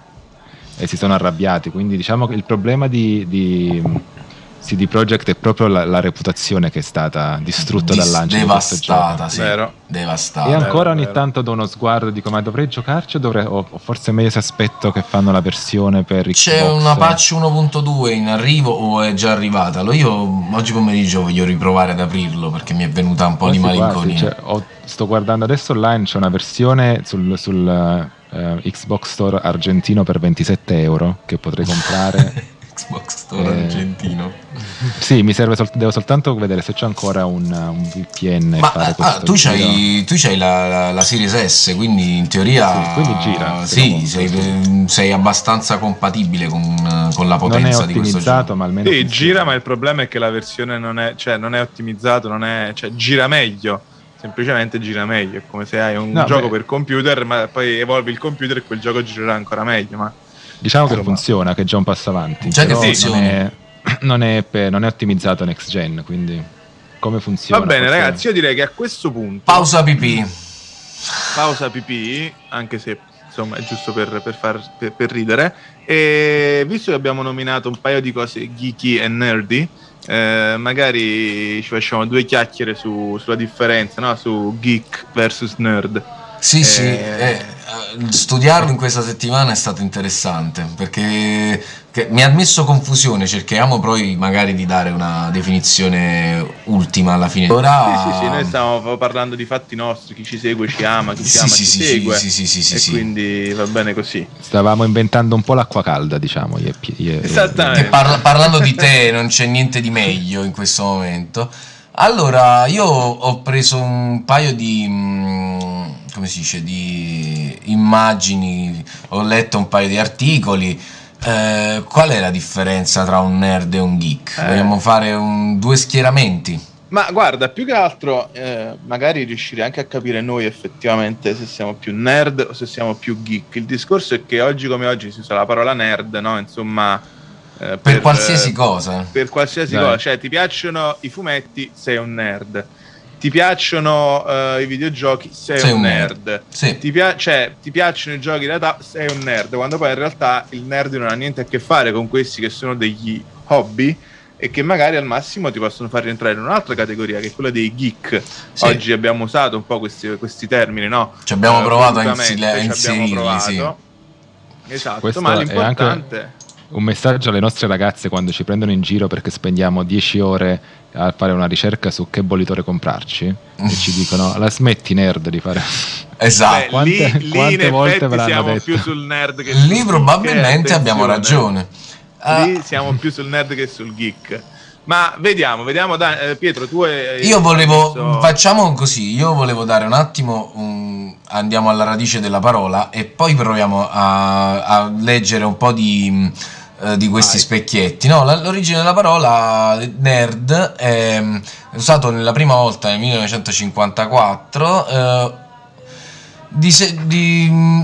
e si sono arrabbiati. Quindi diciamo che il problema di, di CD Projekt è proprio la, la, reputazione che è stata distrutta Dis- dal lancio. Devastata, sì. Vero. Devastata. E ancora ogni vero. tanto do uno sguardo di come dovrei giocarci o, dovrei, o, o forse meglio se aspetto che fanno la versione per Xbox. C'è una patch 1.2 in arrivo o è già arrivata? Allora io oggi pomeriggio voglio riprovare ad aprirlo perché mi è venuta un po' quasi di malinconia. Cioè, ho, sto guardando adesso online, c'è una versione sul, sul uh, Xbox Store argentino per 27 euro che potrei comprare. Xbox Store eh, argentino. Sì, mi serve sol- devo soltanto vedere se c'è ancora un, un VPN. Ma ah, tu, c'hai, tu c'hai la, la, la, Series S, quindi in teoria. Sì, quindi gira. Sì, sei, sei, abbastanza compatibile con, con la potenza di questo gioco. Ma almeno sì, gira, ma il problema è che la versione non è, cioè, non è ottimizzato, non è, cioè, gira meglio semplicemente gira meglio. È come se hai un no, gioco beh. per computer, ma poi evolvi il computer e quel gioco girerà ancora meglio. Ma... Diciamo che funziona, che è già un passo avanti. Già che funziona. Non è, non, è per, non è ottimizzato next gen, quindi come funziona? Va bene, ragazzi, io direi che a questo punto. Pausa pipì. Pausa pipì, anche se insomma è giusto per, per, far, per, per ridere. E visto che abbiamo nominato un paio di cose geeky e nerdy, eh, magari ci facciamo due chiacchiere su, sulla differenza no? su geek versus nerd. Sì, eh, sì, eh, studiarlo in questa settimana è stato interessante perché mi ha messo confusione, cerchiamo poi magari di dare una definizione ultima alla fine. Ora... Sì, sì, sì, noi stiamo parlando di fatti nostri, chi ci segue ci ama, chi ci ama sì, ci sì, segue sì, sì, sì, sì, e sì. quindi va bene così. Stavamo inventando un po' l'acqua calda, diciamo. Io, io, Esattamente. Parla, parlando di te non c'è niente di meglio in questo momento. Allora, io ho preso un paio di mm, come si dice, di immagini, ho letto un paio di articoli. Eh, qual è la differenza tra un nerd e un geek? Eh. Vogliamo fare un, due schieramenti? Ma guarda, più che altro, eh, magari riuscire anche a capire noi effettivamente se siamo più nerd o se siamo più geek. Il discorso è che oggi come oggi si usa la parola nerd, no? Insomma, per, per, qualsiasi cosa. Per qualsiasi Dai. cosa, cioè ti piacciono i fumetti, sei un nerd ti piacciono uh, i videogiochi, sei, sei un, un nerd. nerd. Sì. Ti, pia- cioè, ti piacciono i giochi da tavola, sei un nerd. Quando poi in realtà il nerd non ha niente a che fare con questi che sono degli hobby e che magari al massimo ti possono far rientrare in un'altra categoria che è quella dei geek. Sì. Oggi abbiamo usato un po' questi, questi termini, no? Ci abbiamo uh, provato a inserirli. Sì. Esatto, Questo ma l'importante... Un messaggio alle nostre ragazze quando ci prendono in giro perché spendiamo 10 ore a fare una ricerca su che bollitore comprarci e ci dicono la smetti nerd di fare esatto. Beh, quante, lì, quante lì volte ve l'hanno detto? più sul nerd che lì probabilmente abbiamo ragione. Lì uh, siamo più sul nerd che sul geek ma vediamo, vediamo, dai, eh, Pietro, tu hai, Io volevo, messo... facciamo così, io volevo dare un attimo, um, andiamo alla radice della parola e poi proviamo a, a leggere un po' di eh, di questi Vai. specchietti. No, l'origine della parola nerd è mm, usato nella prima volta nel 1954 eh, di, di mm,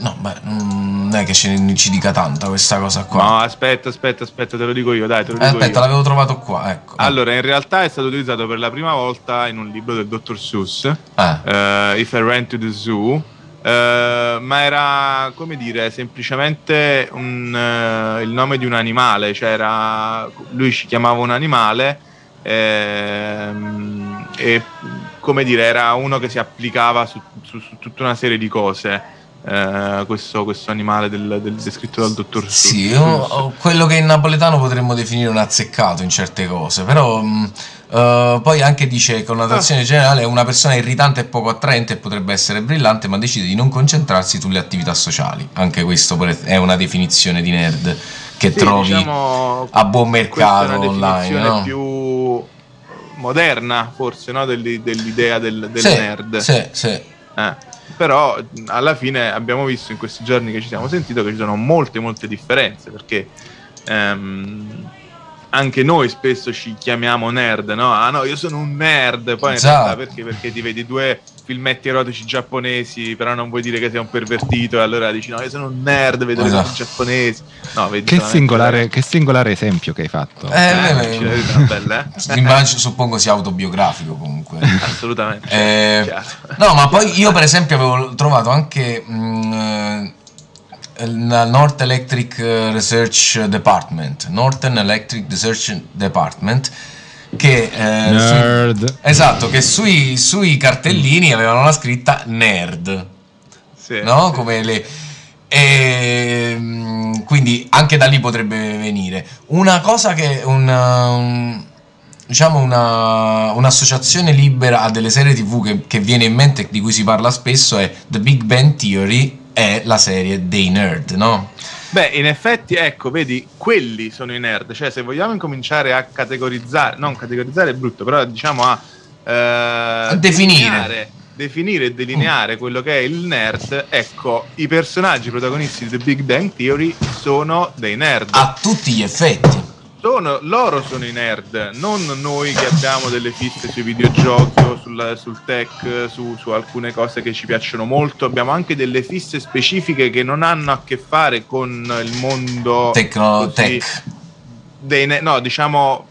No, beh, non è che ci, ci, dica tanta questa cosa qua. No, aspetta, aspetta, aspetta, te lo dico io, dai, te lo dico eh, aspetta, io. l'avevo trovato qua, ecco. Allora, in realtà è stato utilizzato per la prima volta in un libro del dottor Seuss, ah. uh, If I Ran to the Zoo, Uh, ma era come dire semplicemente un, uh, il nome di un animale, cioè era, lui ci chiamava un animale ehm, e come dire era uno che si applicava su, su, su tutta una serie di cose. Uh, questo, questo, animale del, del, descritto dal dottor Sì, io, quello che in napoletano potremmo definire un azzeccato in certe cose, però mh, Uh, poi anche dice connotazione ah. generale è una persona irritante e poco attraente e potrebbe essere brillante ma decide di non concentrarsi sulle attività sociali anche questo è una definizione di nerd che sì, trovi diciamo, a buon mercato è una online no? più moderna forse no? dell'idea del, del sì, nerd sì, sì. Eh. Però alla fine abbiamo visto in questi giorni che ci siamo sentiti che ci sono molte molte differenze perché um, anche noi spesso ci chiamiamo nerd, no? Ah no, io sono un nerd, poi in esatto. realtà perché? Perché ti vedi due filmetti erotici giapponesi, però non vuoi dire che sei un pervertito e allora dici no, io sono un nerd, vedo esatto. i giapponesi. No, vedi che, singolare, che singolare esempio che hai fatto. Eh, eh, eh, bella, eh? Immagino, suppongo sia autobiografico comunque. Assolutamente. Eh, no, ma poi io per esempio avevo trovato anche... Mh, mm, North Electric eh, Research Department, Northern Electric Research Department, che, eh, su, esatto, che sui, sui, cartellini avevano la scritta nerd, sì, no? Sì. Come le, e, ehm, quindi anche da lì potrebbe venire una cosa che una, un, diciamo una, un'associazione libera a delle serie tv che, che viene in mente di cui si parla spesso è The Big Bang Theory è la serie dei nerd, no? Beh, in effetti, ecco, vedi, quelli sono i nerd. Cioè, se vogliamo incominciare a categorizzare, non categorizzare è brutto, però diciamo a, eh, a definire. definire e delineare mm. quello che è il nerd, ecco, i personaggi protagonisti di The Big Bang Theory sono dei nerd. A tutti gli effetti sono, loro sono i nerd, non noi che abbiamo delle fisse sui videogiochi o sul, sul tech, su, su, alcune cose che ci piacciono molto. Abbiamo anche delle fisse specifiche che non hanno a che fare con il mondo Tecno, tech. Dei, no, diciamo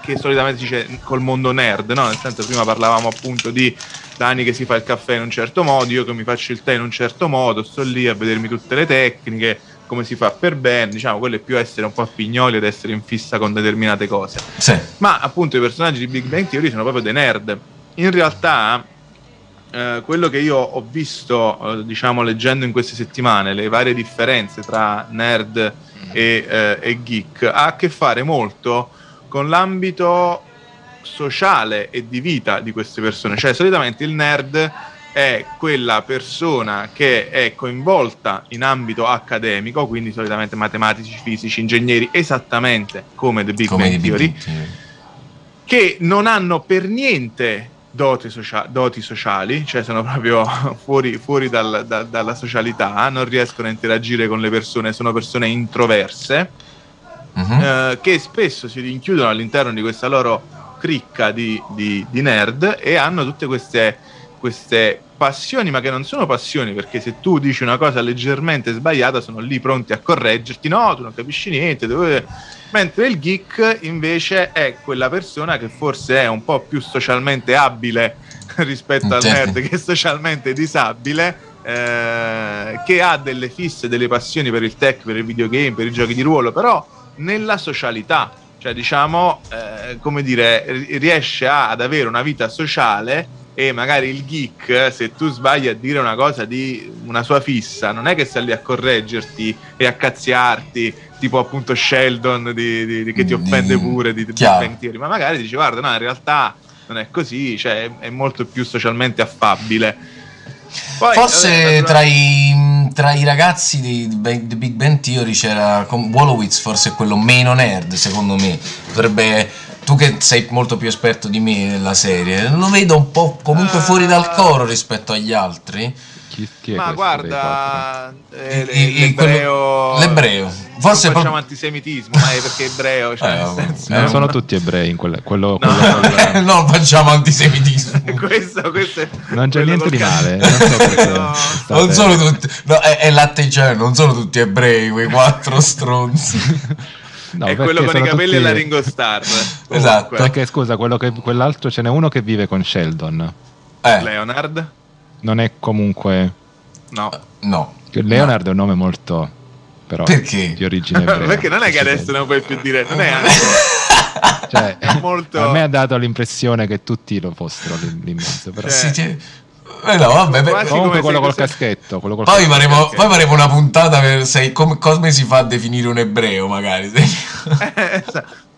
che solitamente si dice col mondo nerd, no? Nel senso, prima parlavamo appunto di Dani che si fa il caffè in un certo modo, io che mi faccio il tè in un certo modo, sto lì a vedermi tutte le tecniche, come si fa per bene, diciamo, quello è più essere un po' pignoli ed essere in fissa con determinate cose. Sì. Ma appunto i personaggi di Big Bang Theory sono proprio dei nerd. In realtà eh, quello che io ho visto, eh, diciamo, leggendo in queste settimane, le varie differenze tra nerd e, eh, e geek, ha a che fare molto con l'ambito sociale e di vita di queste persone. Cioè, solitamente il nerd è quella persona che è coinvolta in ambito accademico, quindi solitamente matematici, fisici, ingegneri, esattamente come The Big come Bang Theory, Big che non hanno per niente doti, socia- doti sociali, cioè sono proprio fuori, fuori dal, da, dalla socialità, non riescono a interagire con le persone, sono persone introverse, uh-huh. eh, che spesso si rinchiudono all'interno di questa loro cricca di, di, di nerd e hanno tutte queste, queste passioni, ma che non sono passioni, perché se tu dici una cosa leggermente sbagliata, sono lì pronti a correggerti. No, tu non capisci niente. Dove... Mentre il geek invece è quella persona che forse è un po' più socialmente abile rispetto al nerd che è socialmente disabile. Eh, che ha delle fisse, delle passioni per il tech, per il videogame, per i giochi di ruolo, però nella socialità, cioè diciamo, eh, come dire, riesce ad avere una vita sociale e magari il geek, se tu sbagli a dire una cosa di una sua fissa, non è che sta lì a correggerti e a cazziarti, tipo appunto Sheldon di, di, di, che ti offende pure di, di ma magari dici guarda, no, in realtà non è così, cioè è molto più socialmente affabile. Poi, Forse eh, tra, i, tra, i, ragazzi di The Big Bang Theory c'era Wolowitz, forse quello meno nerd, secondo me. Potrebbe, tu che sei molto più esperto di me nella serie, lo vedo un po' comunque uh, fuori dal coro rispetto agli altri. Chi, chi ma guarda, eh, l'ebreo, l'ebreo. Forse non facciamo antisemitismo, ma è perché è ebreo. Cioè eh, senso, non sono tutti ebrei in quelle, quello, no. quello non facciamo antisemitismo. questo, questo è non c'è niente di male. Non, so no. non sono tutti, no, è, è l'atteggiamento, non sono tutti ebrei, quei quattro stronzi. No, è quello con i capelli tutti... e la Ringo Starr. esatto. Perché scusa, che, quell'altro ce n'è uno che vive con Sheldon. Eh. Leonard? non è comunque... No. No. Leonard no. è un nome molto... Però, Perché? Di origine ebrea. Perché non è che adesso non puoi più dire... Non è anche... cioè, molto... A me ha dato l'impressione che tutti lo fossero lì Però... Cioè, sì, eh no, vabbè, beh, comunque quello col caschetto. Quello col poi, faremo, caschetto. poi faremo una puntata per sei, come, come, si fa a definire un ebreo, magari.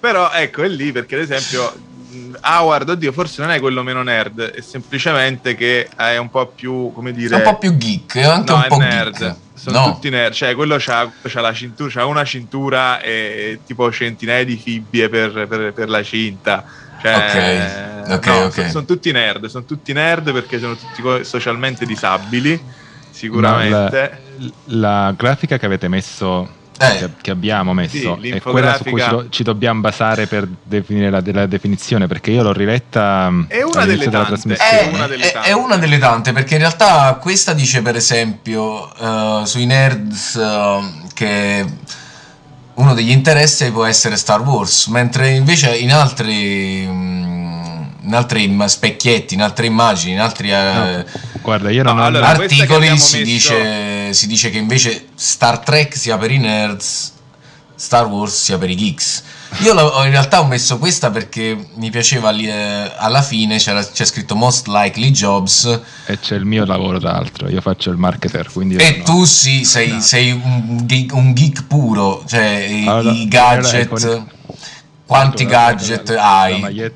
Però ecco, è lì perché, ad esempio, Howard, oddio, forse non è quello meno nerd, è semplicemente che è un po' più, come dire... È un po' più geek, è anche no, un po' nerd. Geek. Sono no. tutti nerd, cioè quello c'ha, c'ha la cintura, c'ha una cintura e tipo centinaia di fibbie per, per, per la cinta. Cioè, ok, ok, no, ok. Sono, tutti nerd, sono tutti nerd perché sono tutti socialmente disabili, sicuramente. La, la grafica che avete messo eh. che, abbiamo messo sì, è quella su cui ci, do, ci, dobbiamo basare per definire la, la, definizione perché io l'ho riletta è una, delle tante, è, una delle tante. È, è una delle tante perché in realtà questa dice per esempio uh, sui nerds uh, che uno degli interessi può essere Star Wars mentre invece in altri um, in altri specchietti, in altre immagini, in altri no. Guarda, io non no, ho allora, articoli si, messo... dice, si dice che invece Star Trek sia per i nerds, Star Wars sia per i geeks. Io in realtà ho messo questa perché mi piaceva eh, alla fine c'era, c'è scritto Most Likely Jobs e c'è il mio lavoro tra l'altro, io faccio il marketer quindi e no. tu sì, sei, no. sei un, geek, un, geek, puro, cioè allora, i gadget, quanti gadget hai?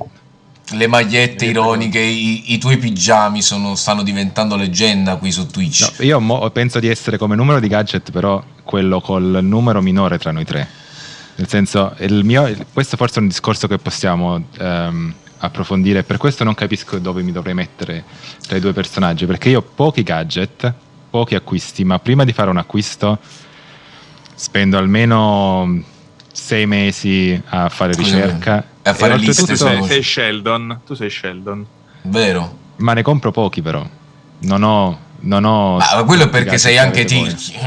le magliette ironiche, i, i, tuoi pigiami sono, stanno diventando leggenda qui su Twitch. No, io mo, penso di essere come numero di gadget, però quello col numero minore tra noi tre. Nel senso, il mio, questo forse è un discorso che possiamo um, approfondire. Per questo non capisco dove mi dovrei mettere tra i due personaggi. Perché io ho pochi gadget, pochi acquisti, ma prima di fare un acquisto spendo almeno sei mesi a fare ricerca. A fare e liste sei, sei Sheldon tu sei Sheldon. Vero. Ma ne compro pochi però. Non ho non ho... Ah, quello perché sei anche tirchi.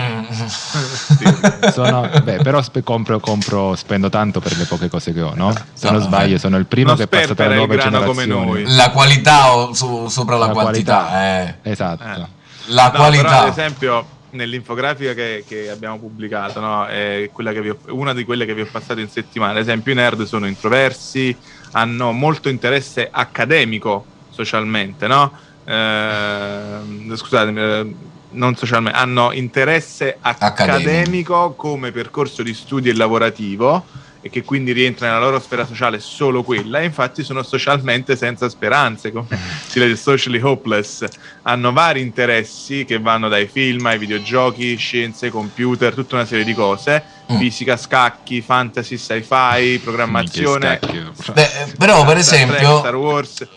sono, beh, però spe- compro, compro, spendo tanto per le poche cose che ho, no? Se no, non sbaglio, sono il primo che è passato alla nuova generazione. La qualità o su, sopra la, la quantità. Qualità. Eh. Esatto. Eh. La no, qualità. Però, ad esempio, nell'infografica che, che abbiamo pubblicato, no? è ho, una di quelle che vi ho passato in settimana. Ad esempio, i nerd sono introversi, hanno molto interesse accademico socialmente, no? Eh, scusatemi, eh, non socialmente, hanno interesse accademico, accademico come percorso di studio e lavorativo e che quindi rientra nella loro sfera sociale solo quella, e infatti sono socialmente senza speranze, come si legge socially hopeless. Hanno vari interessi che vanno dai film ai videogiochi, scienze, computer, tutta una serie di cose, mm. fisica, scacchi, fantasy, sci-fi, programmazione. Beh, però per esempio Star Wars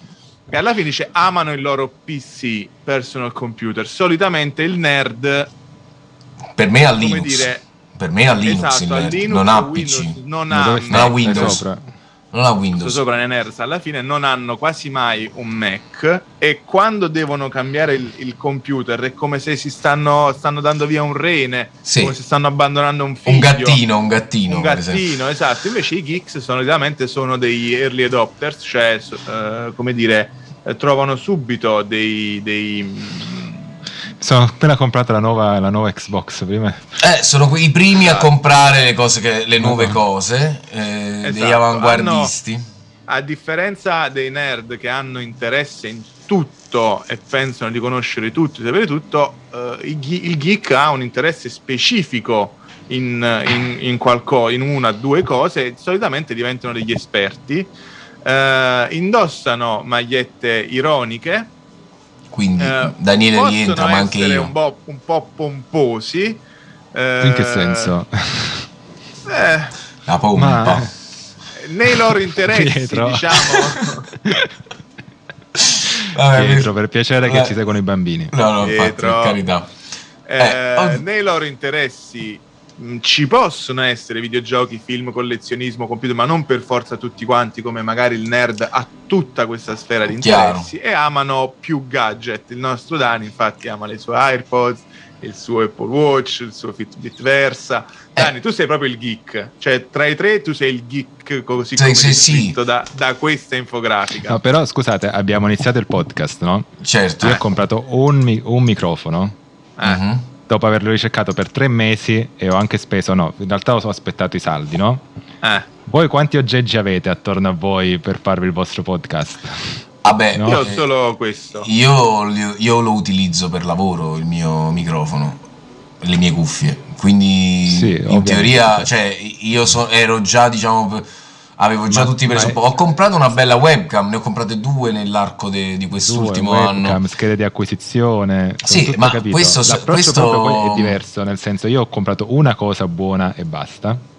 e alla fine dice amano il loro PC personal computer. Solitamente il nerd per me ha Linux. Dire, per me ha Linux, esatto, Linux non ha PC, non ha, non ha Windows. Non ha Windows. Sopra nei nerds alla fine non hanno quasi mai un Mac e quando devono cambiare il, il computer è come se si stanno, stanno dando via un rene, sì. come se stanno abbandonando un figlio. Un gattino, un gattino. Un gattino, esatto. Invece i geeks solitamente sono dei early adopters, cioè uh, come dire, eh, trovano subito dei, dei sono appena comprato la nuova, la nuova Xbox prima. Eh, sono i primi a comprare le, cose che, le nuove cose, eh, esatto. degli avanguardisti. Hanno, a differenza dei nerd che hanno interesse in tutto e pensano di conoscere tutto, di sapere tutto, eh, il geek ha un interesse specifico in, in, in, qualco, in una o due cose e solitamente diventano degli esperti. Eh, indossano magliette ironiche quindi eh, Daniele rientra, ma anche io. Un po', un po pomposi. Eh, In che senso? Eh, La pompa. Ma... Nei loro interessi, Pietro. diciamo. Vabbè, Pietro, per piacere che ci seguono i bambini. No, no, Pietro. infatti, per carità. Eh, eh, oh. Nei loro interessi ci possono essere videogiochi, film, collezionismo, computer, ma non per forza tutti quanti, come magari il nerd ha tutta questa sfera di interessi Chiaro. e amano più gadget. Il nostro Dani, infatti, ama le sue AirPods, il suo Apple Watch, il suo Fitbit Versa. Eh. Dani, tu sei proprio il geek, cioè tra i tre tu sei il geek così come sì, sì. Da, da, questa infografica. No, però scusate, abbiamo iniziato il podcast, no? Certo. Io eh. ho comprato un, un microfono. Eh. Uh-huh dopo averlo ricercato per tre mesi e ho anche speso, no, in realtà ho aspettato i saldi, no? Eh. Voi quanti oggetti avete attorno a voi per farvi il vostro podcast? Vabbè, no? io ho solo questo. Io, io, lo utilizzo per lavoro, il mio microfono, le mie cuffie. Quindi sì, in ovviamente. teoria, cioè, io so, ero già, diciamo avevo già ma, tutti i presupposti. Ho comprato una bella webcam, ne ho comprate due nell'arco de, di quest'ultimo due webcam, anno. schede di acquisizione. Sì, ma capito. questo, questo... è diverso, nel senso io ho comprato una cosa buona e basta.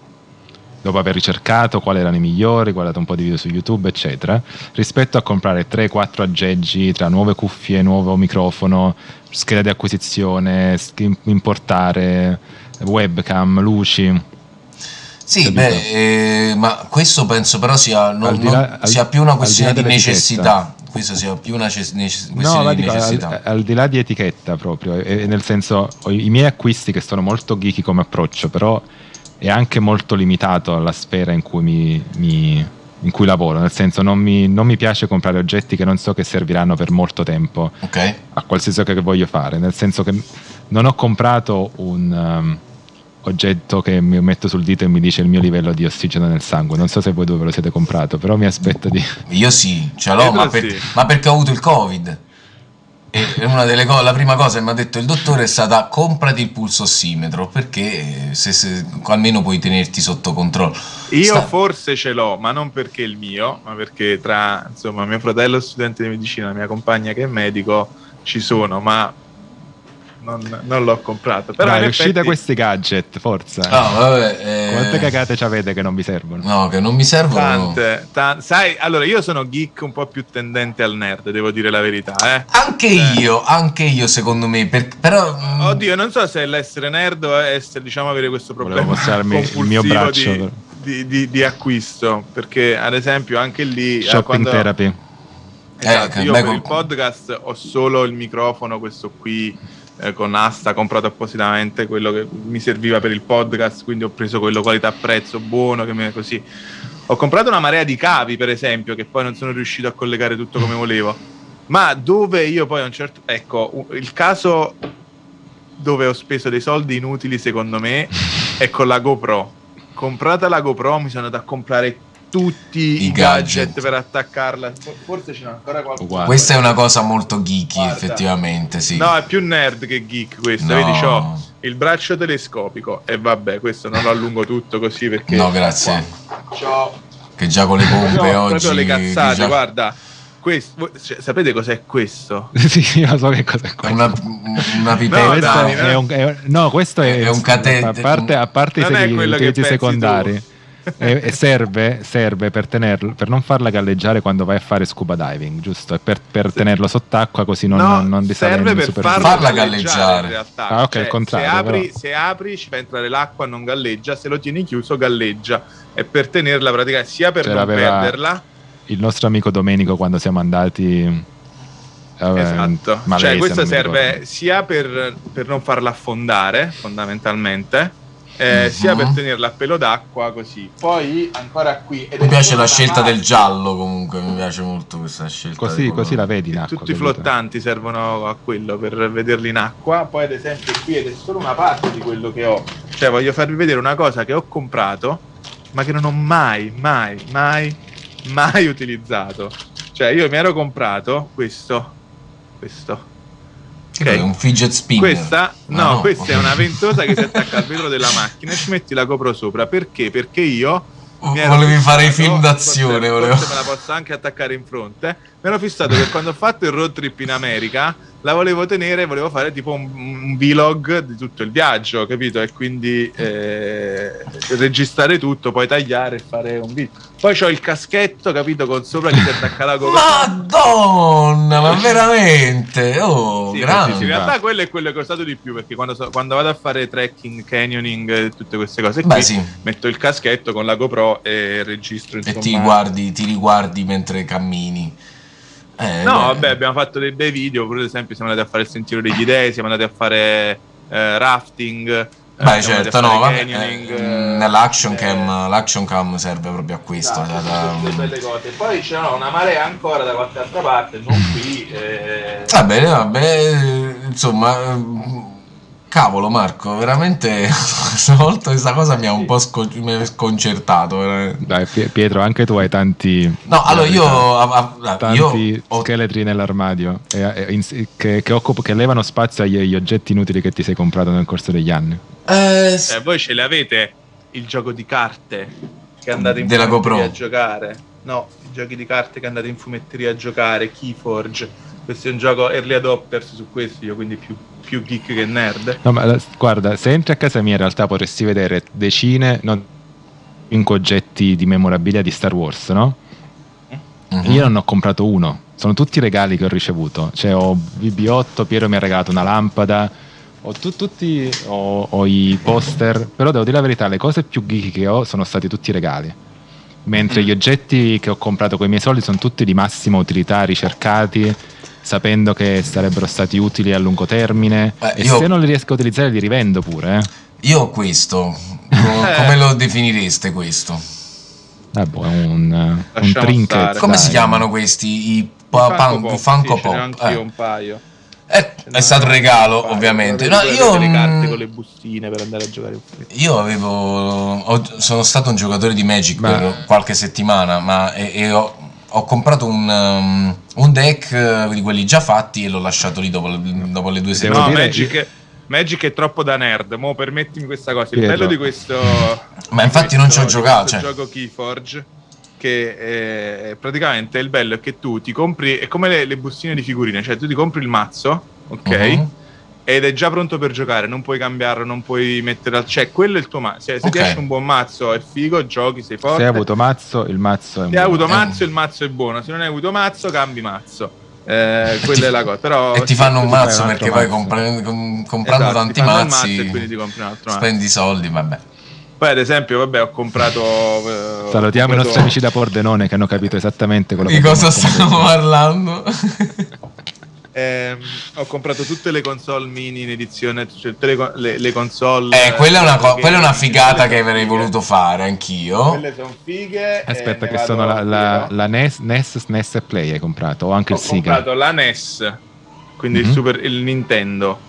Dopo aver ricercato quali erano i migliori, guardato un po' di video su YouTube, eccetera, rispetto a comprare 3-4 aggeggi tra nuove cuffie, nuovo microfono, scheda di acquisizione, importare webcam, luci sì, beh, eh, ma questo penso però sia, non, là, non, sia più una questione di, necessità. Questo sia più una ces- nece- questione no, di dico, necessità. Al, al, di là di etichetta proprio, eh, nel senso, i miei acquisti che sono molto geeky come approccio, però è anche molto limitato alla sfera in cui mi, mi in cui lavoro, nel senso non mi, non mi, piace comprare oggetti che non so che serviranno per molto tempo okay. a qualsiasi cosa che voglio fare, nel senso che non ho comprato un, um, oggetto che mi metto sul dito e mi dice il mio livello di ossigeno nel sangue. Non so se voi due ve lo siete comprato, però mi aspetto di. Io sì, ce l'ho, ma, per, sì. ma, perché ho avuto il Covid. E una delle cose, la prima cosa che mi ha detto il dottore è stata comprati il pulsossimetro perché se, se, almeno puoi tenerti sotto controllo. Io Sta... forse ce l'ho, ma non perché il mio, ma perché tra insomma mio fratello studente di medicina e la mia compagna che è medico ci sono, ma non, non l'ho comprato. Però Dai, effetti... uscite questi gadget, forza. Oh, vabbè, eh... Quante cagate ci avete che non vi servono? No, che non mi servono. Tante, tante. Sai, allora io sono geek un po' più tendente al nerd, devo dire la verità. Eh. Anche eh. io, anche io secondo me. Per... Però... Mm, Oddio, non so se l'essere nerd o essere, diciamo, avere questo problema. Volevo mostrarmi il mio braccio. Di, di, di, di, acquisto, perché ad esempio anche lì... Shopping quando... therapy Esatto, io per il podcast ho solo il microfono, questo qui eh, con Asta, comprato appositamente quello che mi serviva per il podcast, quindi ho preso quello qualità-prezzo buono, che mi è così. Ho comprato una marea di cavi, per esempio, che poi non sono riuscito a collegare tutto come volevo. Ma dove io poi a un certo... Ecco, il caso dove ho speso dei soldi inutili, secondo me, è con la GoPro. Comprata la GoPro mi sono andato a comprare tutti i, i gadget. gadget. per attaccarla. Forse ce n'è ancora qualcuno. Questa è una cosa molto geeky, Guarda. effettivamente. Sì. No, è più nerd che geek questo. No. Vedi, c'ho il braccio telescopico. E vabbè, questo non lo allungo tutto così perché. No, grazie. C'ho. Che già con le pompe no, oggi. Proprio le cazzate, già... guarda. Questo, cioè, sapete cos'è questo? sì, io so che cos'è questo. Una, una pipetta. No, no, questo è, è un catetere. A parte, a parte i utilizzi secondari. Tu e, e serve, serve per, tenerlo, per non farla galleggiare quando vai a fare scuba diving, giusto? E per, per tenerlo sott'acqua così non, no, non, non serve per farla, farla galleggiare. galleggiare ah, ok, cioè, il contrario. Se apri, se apri, ci fa entrare l'acqua, non galleggia, se lo tieni chiuso, galleggia. E per tenerla praticamente sia per cioè, non perderla. Il nostro amico Domenico quando siamo andati Vabbè, esatto, Malaysia, cioè questo serve sia per, per, non farla affondare fondamentalmente eh, uh-huh. sia per tenerla a pelo d'acqua così. Poi ancora qui. mi piace la scelta parte. del giallo comunque, mi piace molto questa scelta. Così, così la vedi in acqua. Tutti i flottanti servono a quello per vederli in acqua. Poi ad esempio qui ed è solo una parte di quello che ho. Cioè voglio farvi vedere una cosa che ho comprato ma che non ho mai, mai, mai, mai utilizzato. Cioè io mi ero comprato questo, questo Okay. un fidget spinner. Questa, no, no, questa è una ventosa che si attacca al vetro della macchina e ci metti la copro sopra. Perché? Perché io volevi fare i film d'azione, forse, forse me la posso anche attaccare in fronte. Mi ero fissato che quando ho fatto il road trip in America la volevo tenere, volevo fare tipo un, un vlog di tutto il viaggio, capito? E quindi eh, registrare tutto, poi tagliare e fare un video. Poi ho il caschetto, capito, con sopra che si attacca la coperta. Madonna, ma veramente? Oh, sì, grande. Sì, in realtà quello è quello che ho usato di più, perché quando, so, quando vado a fare trekking, canyoning e tutte queste cose Beh, qui, sì. metto il caschetto con la GoPro e registro. Insomma. E ti guardi, ti riguardi mentre cammini. Eh, no, beh. vabbè, abbiamo fatto dei bei video. Per esempio, siamo andati a fare il sentiero degli dei, siamo andati a fare eh, rafting. Eh, beh, certo, no, vabbè, eh, mm, nell'action eh, cam, l'action cam serve proprio a questo. Esatto, da, da, belle cose. Poi c'è una marea ancora da qualche altra parte, non qui. Eh... Vabbè, vabbè, insomma Cavolo Marco, veramente stavolta questa cosa mi ha un po' sco- sconcertato. Veramente. Dai Pietro, anche tu hai tanti... No, allora io... A, a, tanti io scheletri ho... nell'armadio e, e, che, che, occup- che, levano spazio agli, agli, oggetti inutili che ti sei comprato nel corso degli anni. Eh, eh, voi ce l'avete il gioco di carte che andate in Della fumetteria a giocare? No, i giochi di carte che andate in fumetteria a giocare, Keyforge questo è un gioco early adopters su questo, io quindi più, più geek che nerd. No, ma guarda, se entri a casa mia in realtà potresti vedere decine, non cinque oggetti di memorabilia di Star Wars, no? Mm-hmm. Io non ho comprato uno, sono tutti regali che ho ricevuto. Cioè ho BB8, Piero mi ha regalato una lampada, ho, tu, tutti, ho, ho, i poster, però devo dire la verità, le cose più geek che ho sono stati tutti regali. Mentre mm. gli oggetti che ho comprato con i miei soldi sono tutti di massima utilità, ricercati sapendo che sarebbero stati utili a lungo termine. Eh, e io, se non li riesco a utilizzare, li rivendo pure. Eh. Io ho questo. Come lo definireste questo? Eh, boh, un, un trinket. Come dai. si chiamano questi? I pa- Funko Pop. Funko sì, Pop. Anche eh. un paio. Eh, è stato un regalo, paio, ovviamente. No, io, le carte con le bustine per andare a giocare. Io avevo. Ho, sono stato un giocatore di Magic ma... per qualche settimana, ma e, e ho, ho comprato un, um, un, deck eh, di quelli già fatti e l'ho lasciato lì dopo, dopo le due settimane. No, Magic, Magic, è troppo da nerd. Mo permettimi questa cosa. Il Pietro. bello di questo. Ma infatti questo, non ci ho giocato. Cioè. gioco Keyforge. Che è, praticamente il bello è che tu ti compri. È come le, le bustine di figurine. Cioè, tu ti compri il mazzo, ok? Uh-huh ed è già pronto per giocare, non puoi cambiarlo, non puoi mettere al cioè quello è il tuo mazzo. Se, se okay. ti esce un buon mazzo è figo, giochi, sei forte. Se hai avuto mazzo, il mazzo è buono. Se hai avuto mazzo, il mazzo è buono. Se non hai avuto mazzo, cambi mazzo. Eh, quella ti, è la cosa. Però e ti fanno un mazzo perché poi compra, comprando esatto, tanti mazzi mazzo e quindi ti compri un altro spendi soldi, vabbè. Poi, ad esempio, vabbè, ho comprato. Eh, Salutiamo ho comprato... i nostri amici da Pordenone che hanno capito esattamente quello di cosa stiamo parlando. Eh, ho comprato tutte le console mini in edizione, cioè tutte le, le, le console. Eh, quella è una, co- quella è una figata che avrei voluto fare anch'io. Quelle sono fighe. Aspetta, che sono la, la, la, NES, NES, SNES e Play. Hai comprato? O anche ho il Sega? Ho comprato la NES, quindi mm-hmm. il, Super, il Nintendo.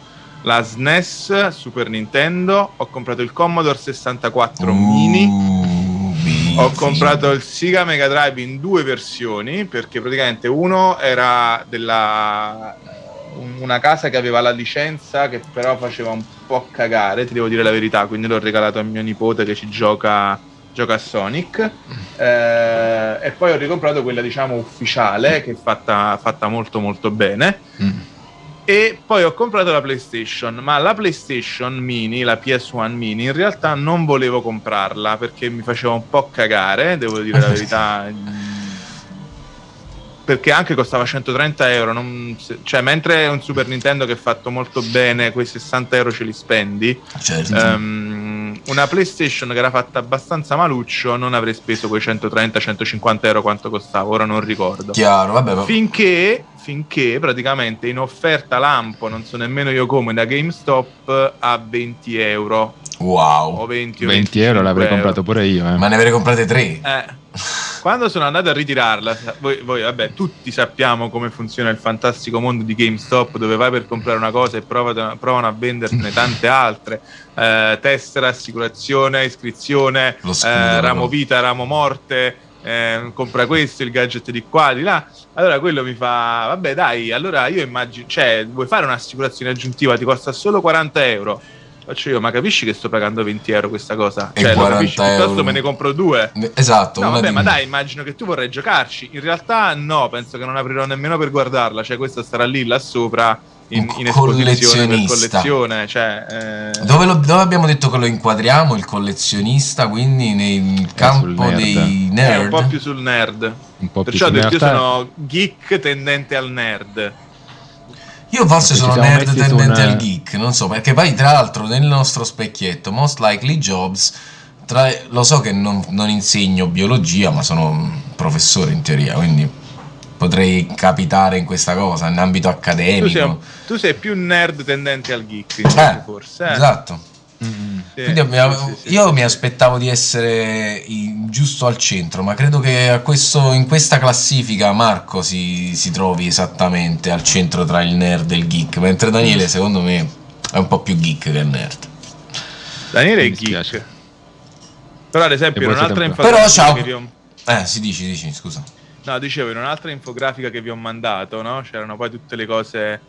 La SNES, Super Nintendo. Ho comprato il Commodore 64 uh. Mini ho comprato il Sega Mega Drive in due versioni perché praticamente uno era della una casa che aveva la licenza che però faceva un po' cagare, ti devo dire la verità, quindi l'ho regalato a mio nipote che ci gioca, gioca a Sonic eh, e poi ho ricomprato quella diciamo ufficiale che è fatta, fatta molto molto bene. Mm e poi ho comprato la PlayStation, ma la PlayStation Mini, la PS1 Mini, in realtà non volevo comprarla perché mi faceva un po' cagare, devo dire la verità. perché anche costava 130 euro, non, cioè mentre un Super Nintendo che è fatto molto bene, quei 60 euro ce li spendi. Certo. Um, una PlayStation che era fatta abbastanza maluccio, non avrei speso quei 130-150 euro quanto costava, ora non ricordo. Chiaro, vabbè. Finché finché praticamente in offerta lampo, non so nemmeno io come, da GameStop a 20 euro. Wow. O 20, 20 euro l'avrei euro. comprato pure io. Eh. Ma ne avrei comprate tre. Eh. Quando sono andato a ritirarla, voi, voi, vabbè, tutti sappiamo come funziona il fantastico mondo di GameStop, dove vai per comprare una cosa e provano, provano a vendertene tante altre. Eh, tessera, assicurazione, iscrizione, eh, ramo vita, ramo morte eh, compra questo, il gadget di qua, di là. Allora quello mi fa, vabbè dai, allora io immagino, cioè vuoi fare un'assicurazione aggiuntiva, ti costa solo 40 euro. Faccio io, ma capisci che sto pagando 20 euro questa cosa? E cioè, 40 lo capisci, euro. piuttosto me ne compro due. Esatto. No, vabbè, ma dai, immagino che tu vorrai giocarci. In realtà no, penso che non aprirò nemmeno per guardarla, cioè questa starà lì, là sopra, in, in esposizione per collezione. Cioè, eh... dove, lo, dove, abbiamo detto che lo inquadriamo il collezionista? Quindi nel campo nerd. dei nerd. È un po' più sul nerd. Un po' Perciò più io sono geek tendente al nerd. Io forse sono nerd tendente una... al geek, non so, perché poi tra l'altro nel nostro specchietto, Most Likely Jobs, tra, lo so che non, non insegno biologia, ma sono un professore in teoria, quindi potrei capitare in questa cosa, in ambito accademico. Tu sei, tu sei più nerd tendente al geek, eh, forse. Eh? Esatto. Mm-hmm. Sì, Quindi sì, sì, io mi aspettavo di essere in, giusto al centro, ma credo che questo, in questa classifica Marco si, si, trovi esattamente al centro tra il nerd e il geek, mentre Daniele mm. secondo me è un po' più geek che nerd. Daniele è geek. Però ad esempio in un'altra infografica Però ciao. Ho... Eh, si dici, dici, scusa. No, dicevo, in un'altra infografica che vi ho mandato, no? C'erano poi tutte le cose,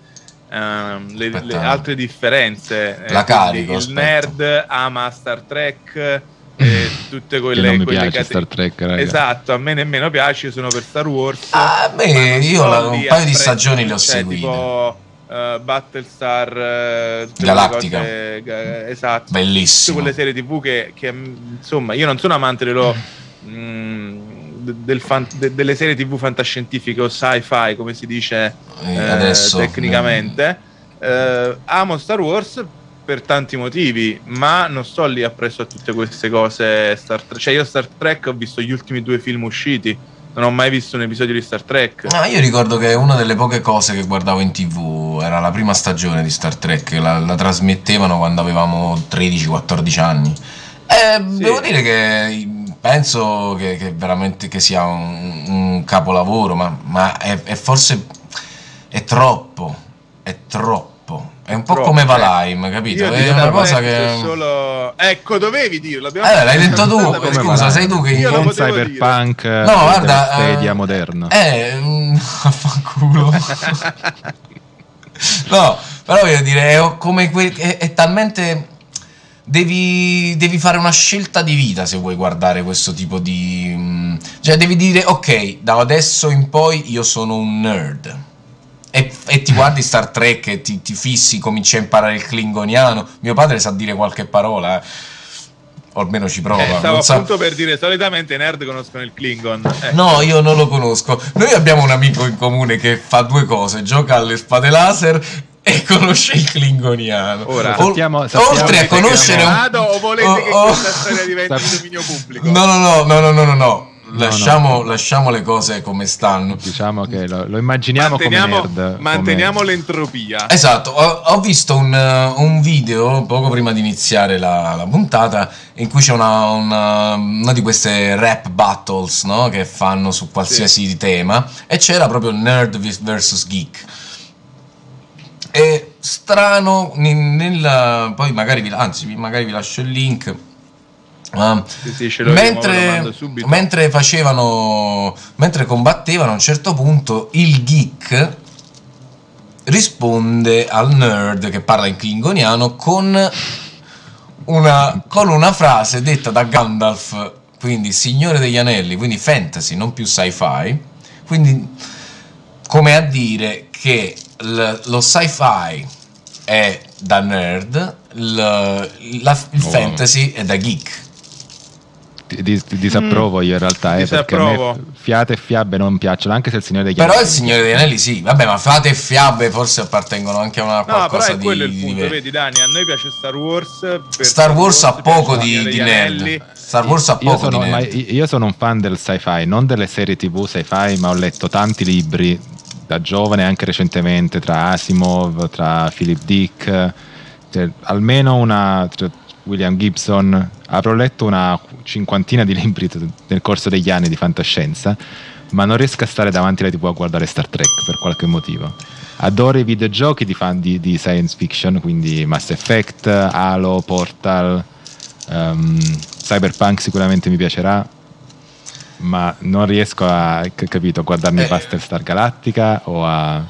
um, le, le, altre differenze. Eh, La carico, Il aspetta. nerd ama Star Trek e tutte quelle, non mi quelle piace. Star Trek raga. esatto a me nemmeno piace sono per Star Wars ah, beh, io la, un paio di stagioni le ho cioè, seguite tipo uh, Battlestar uh, Galattica cose, ga, esatto bellissimo tutte quelle serie tv che, che, insomma io non sono amante dello mm, del fan, de, delle serie tv fantascientifiche o sci-fi, come si dice eh, adesso, tecnicamente. Eh, amo Star Wars per tanti motivi, ma non sto lì appresso a tutte queste cose. Star Trek. Cioè, io Star Trek ho visto gli ultimi due film usciti. Non ho mai visto un episodio di Star Trek. No, io ricordo che una delle poche cose che guardavo in tv era la prima stagione di Star Trek. La, la trasmettevano quando avevamo 13-14 anni. E sì. devo dire che penso che, che veramente che sia un, un capolavoro, ma, ma è, è, forse è troppo, è troppo. È un po' troppo, come Valheim, capito? Io è una cosa che. Solo... Ecco, dovevi dirlo. Eh, l'hai detto tu. Scusa, Valheim. sei tu che io non cyberpunk no, guarda, Stadia uh, moderna. Eh, mm, affanculo. no, però voglio dire, è, come que- è, è talmente Devi, devi, fare una scelta di vita se vuoi guardare questo tipo di... Mm, cioè devi dire ok, da adesso in poi io sono un nerd. E, e ti guardi Star Trek e ti, ti, fissi, cominci a imparare il klingoniano. Mio padre sa dire qualche parola. Eh. O almeno ci prova. Eh, stavo appunto sa... per dire, solitamente i nerd conoscono il Klingon. Eh. No, io non lo conosco. Noi abbiamo un amico in comune che fa due cose: gioca alle spade laser e conosce il klingoniano. Ora, sappiamo, sappiamo oltre a conoscere un... o volete oh, che oh, questa storia diventi Sapp- dominio pubblico? No, no, no, no, no, no, no. no. Lasciamo, no, no. lasciamo, le cose come stanno. Diciamo che lo, lo immaginiamo manteniamo, come nerd. Manteniamo come... l'entropia. Esatto, ho, ho visto un, uh, un, video poco prima di iniziare la, la puntata in cui c'è una, una, una, di queste rap battles no? che fanno su qualsiasi sì. tema e c'era proprio nerd vs geek strano nel, poi magari vi, anzi magari vi lascio il link uh, sì, sì, mentre, mentre facevano mentre combattevano a un certo punto il geek risponde al nerd che parla in klingoniano con una, con una frase detta da Gandalf quindi Signore degli Anelli quindi fantasy non più sci-fi. Quindi come a dire che l- lo sci-fi è da nerd, l- la- il oh. fantasy è da geek. Di, di, disapprovo mm. io in realtà, eh, perché a me fiate e fiabe non piacciono, anche se il Signore degli però Anelli. Però il Signore degli Anelli sì, vabbè, ma fiate e fiabe forse appartengono anche a una no, qualcosa però è quello il punto, vedi Dani, a noi piace Star Wars. Star Wars ha poco di, di nerd. Star Wars ha poco io sono, di nerd. io sono un fan del sci-fi, non delle serie tv sci-fi, ma ho letto tanti libri da giovane anche recentemente tra Asimov, tra Philip Dick, cioè, almeno una William Gibson, avrò letto una cinquantina di libri nel corso degli anni di fantascienza, ma non riesco a stare davanti alla TV a guardare Star Trek per qualche motivo. Adoro i videogiochi di, fan di, di science fiction, quindi Mass Effect, Halo, Portal, um, Cyberpunk sicuramente mi piacerà, ma non riesco a, capito, guardarmi eh. Battlestar Galactica o a...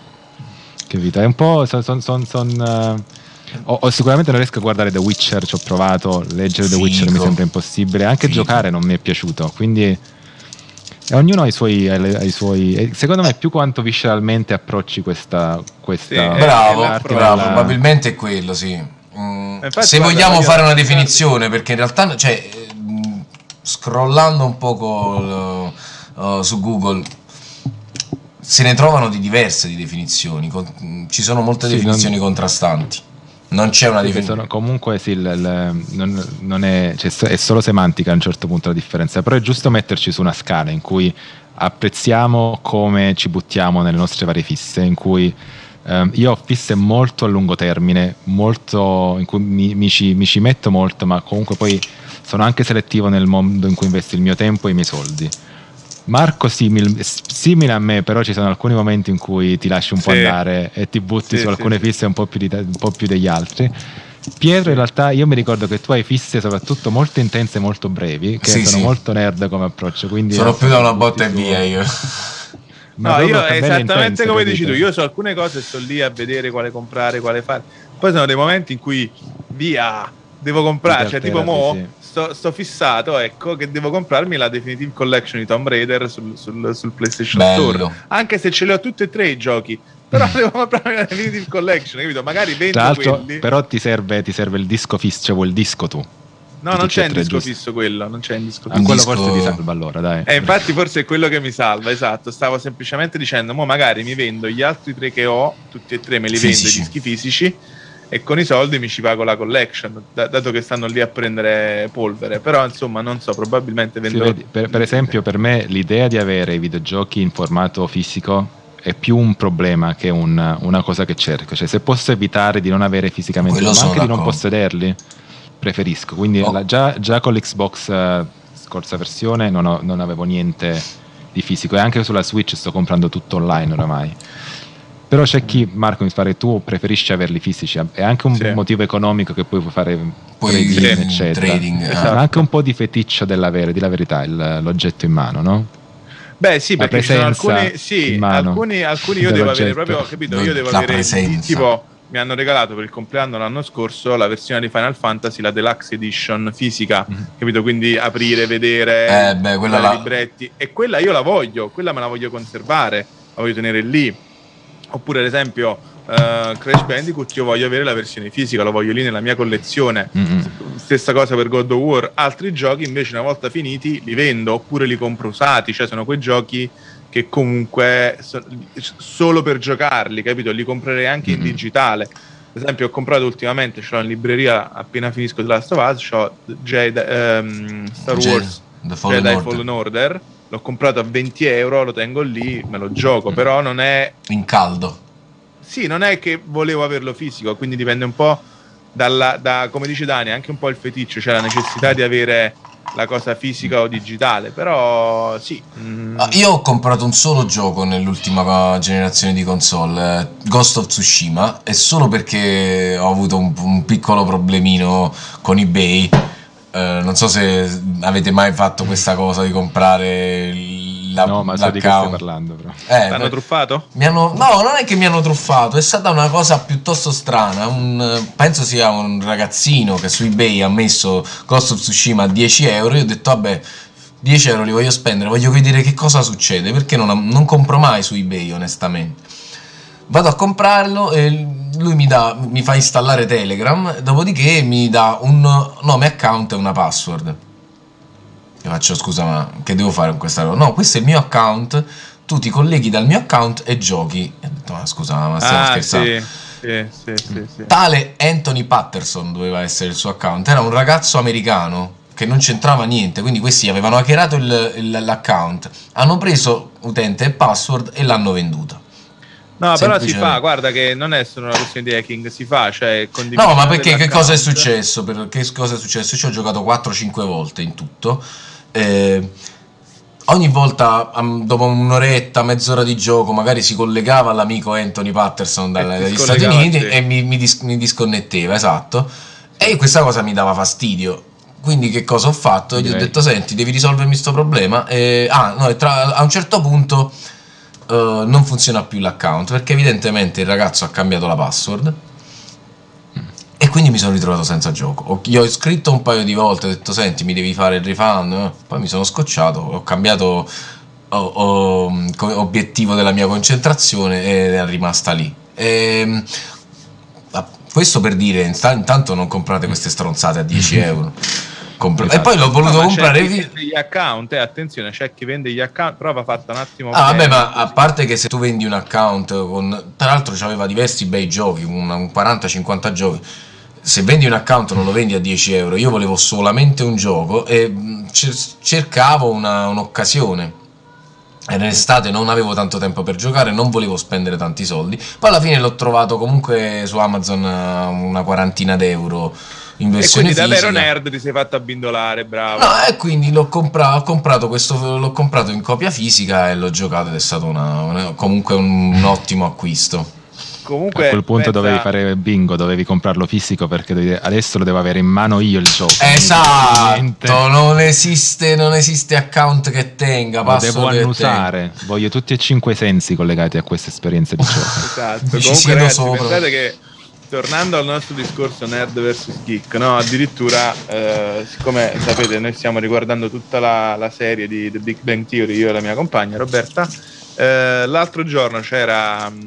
capito? È un po'... Son, son, son, son uh, o, o, sicuramente non riesco a guardare The Witcher, ci ho provato, leggere Fico. The Witcher mi sembra impossibile, anche Fico. giocare non mi è piaciuto, quindi... ognuno ha i suoi, ha i suoi, secondo me più quanto visceralmente approcci questa, questa sì, bravo, bravo della... probabilmente è quello sì mm, se vogliamo fare una definizione perché in realtà cioè, scrollando un poco uh, su Google se ne trovano di diverse di definizioni, con, ci sono molte sì, definizioni non... contrastanti. Non c'è una sì, definizione. Comunque sì, il, il, non, non è, cioè, è, solo semantica a un certo punto la differenza, però è giusto metterci su una scala in cui apprezziamo come ci buttiamo nelle nostre varie fisse, in cui Um, io ho fisse molto a lungo termine, molto, in cui mi, mi, ci, mi, ci, metto molto, ma comunque poi sono anche selettivo nel mondo in cui investo il mio tempo e i miei soldi. Marco simil, simile a me, però ci sono alcuni momenti in cui ti lasci un sì. po' andare e ti butti sì, su alcune sì, fisse un po, di, un po' più degli altri. Pietro, in realtà, io mi ricordo che tu hai fisse soprattutto molto intense e molto brevi, che sono molto nerd come approccio. Quindi sono più da una botta e via io. Ma no, io esattamente come dici tu, io so alcune cose sto lì a vedere quale comprare, quale fare. Poi sono dei momenti in cui via, devo comprare, cioè tipo mo sì. Sto, sto, fissato, ecco, che devo comprarmi la Definitive Collection di Tomb Raider sul, sul, sul PlayStation Bello. Store. Anche se ce li ho tutti e tre i giochi. Però devo comprarmi la Definitive Collection, capito? Magari vendo quelli. Però ti serve, ti serve il disco fisso, cioè il disco tu. No, non c'è in disco giusti. fisso quello, non c'è in disco fisso. quello forse ti salva allora, dai. Eh, infatti forse è quello che mi salva, esatto. Stavo semplicemente dicendo, mo magari mi vendo gli altri tre che ho, tutti e tre me li fisici. vendo i dischi fisici e con i soldi mi ci pago la collection, d- dato che stanno lì a prendere polvere. Però insomma, non so, probabilmente vendo... Sì, per, per esempio, per me l'idea di avere i videogiochi in formato fisico è più un problema che un, una cosa che cerco. Cioè, se posso evitare di non avere fisicamente, ma anche di non possederli preferisco. Quindi oh. la, già, già, con l'Xbox uh, scorsa versione non, ho, non, avevo niente di fisico e anche sulla Switch sto comprando tutto online oramai. Però c'è chi, Marco, mi pare tu preferisci averli fisici, è anche un sì. motivo economico che poi puoi fare poi trading, eccetera. Trading, esatto. anche un po' di feticcio dell'avere, di la verità, il, l'oggetto in mano, no? Beh, sì, perché ci sono alcuni, sì, alcuni, alcuni io devo avere proprio, capito? Io devo avere tipo mi hanno regalato per il compleanno l'anno scorso la versione di Final Fantasy, la Deluxe Edition fisica, mm-hmm. capito? Quindi aprire, vedere eh, beh, quella la... libretti. E quella io la voglio, quella me la voglio conservare, la voglio tenere lì. Oppure, ad esempio, uh, Crash Bandicoot io voglio avere la versione fisica, lo voglio lì nella mia collezione. Mm-hmm. Stessa cosa per God of War. Altri giochi invece una volta finiti li vendo oppure li compro usati, cioè sono quei giochi che comunque so, solo per giocarli, capito? Li comprerei anche mm-hmm. in digitale. Per esempio ho comprato ultimamente, ce l'ho in libreria appena finisco The Last of Us, ho Jedi, um, Star Wars The Fallen Jedi Order. Fallen Order l'ho comprato a 20 euro, lo tengo lì, me lo gioco, però non è... In caldo. Sì, non è che volevo averlo fisico, quindi dipende un po' dalla, da, come dice Dani, anche un po' il feticcio, cioè la necessità di avere la cosa fisica o digitale, però sì. Mm. Ah, io ho comprato un solo gioco nell'ultima generazione di console, eh, Ghost of Tsushima, e solo perché ho avuto un, un piccolo problemino con eBay eh, non so se avete mai fatto questa cosa di comprare la, no, ma so di che stai parlando. Però. Eh, hanno truffato? Hanno, no, non è che mi hanno truffato, è stata una cosa piuttosto strana. Un, penso sia un ragazzino che su eBay ha messo Ghost of Tsushima a 10 euro. Io ho detto, vabbè, 10 euro li voglio spendere, voglio vedere che cosa succede. Perché non, non compro mai su eBay, onestamente. Vado a comprarlo e lui mi, dà, mi fa installare Telegram, dopodiché mi dà un nome account e una password. Io faccio scusa, ma che devo fare con questa cosa? No, questo è il mio account, tu ti colleghi dal mio account e giochi. E ho detto, ma scusa, ma stiamo ah, scherzando. Sì. Sì, sì, sì, Tale Anthony Patterson doveva essere il suo account, era un ragazzo americano che non c'entrava niente, quindi questi avevano hackerato il, il, l'account, hanno preso utente e password e l'hanno venduta. No, però si fa, guarda che non è solo una questione di hacking, si fa, cioè No, ma perché che cosa è successo? Per, che cosa è successo? Io ci ho giocato 4-5 volte in tutto. Eh, ogni volta dopo un'oretta, mezz'ora di gioco, magari si collegava all'amico Anthony Patterson dagli Stati Uniti e mi, mi, dis- mi, disconnetteva, esatto. E questa cosa mi dava fastidio. Quindi che cosa ho fatto? Direi. Gli ho detto, senti, devi risolvermi questo problema. E, ah, no, tra, a un certo punto uh, non funziona più l'account perché evidentemente il ragazzo ha cambiato la password e quindi mi sono ritrovato senza gioco. Gli ho scritto un paio di volte, ho detto senti mi devi fare il refund, poi mi sono scocciato, ho cambiato ho, ho, obiettivo della mia concentrazione ed è rimasta lì. E, ehm, questo per dire, intanto non comprate queste stronzate a 10 euro. Compr- esatto. E poi l'ho voluto no, comprare. C'è chi vende gli account, eh, attenzione, c'è chi vende gli account, però va fatta un attimo. Ah, vabbè, ma a parte che se tu vendi un account con. Tra l'altro, aveva diversi bei giochi, un, un 40-50 giochi. Se vendi un account non lo vendi a 10 euro. Io volevo solamente un gioco e cercavo una, un'occasione. E nell'estate non avevo tanto tempo per giocare, non volevo spendere tanti soldi. Poi alla fine l'ho trovato comunque su Amazon eh, una quarantina d'euro in versione e quindi fisica. davvero nerd ti sei fatto abbindolare, bravo. No, e quindi l'ho, compra- ho comprato questo, l'ho comprato in copia fisica e l'ho giocato ed è stato una, una, comunque un, un ottimo acquisto. Comunque, a quel punto pensa... dovevi fare bingo, dovevi comprarlo fisico perché dovevi... adesso lo devo avere in mano io il gioco. Esatto, non esiste, non esiste, account che tenga. Lo devo annusare. Voglio tutti e cinque i sensi collegati a questa esperienza di gioco. esatto, comunque ragazzi, pensate che tornando al nostro discorso nerd vs geek, no? addirittura, eh, siccome sapete, noi stiamo riguardando tutta la, la, serie di The Big Bang Theory, io e la mia compagna Roberta, eh, l'altro giorno c'era mm,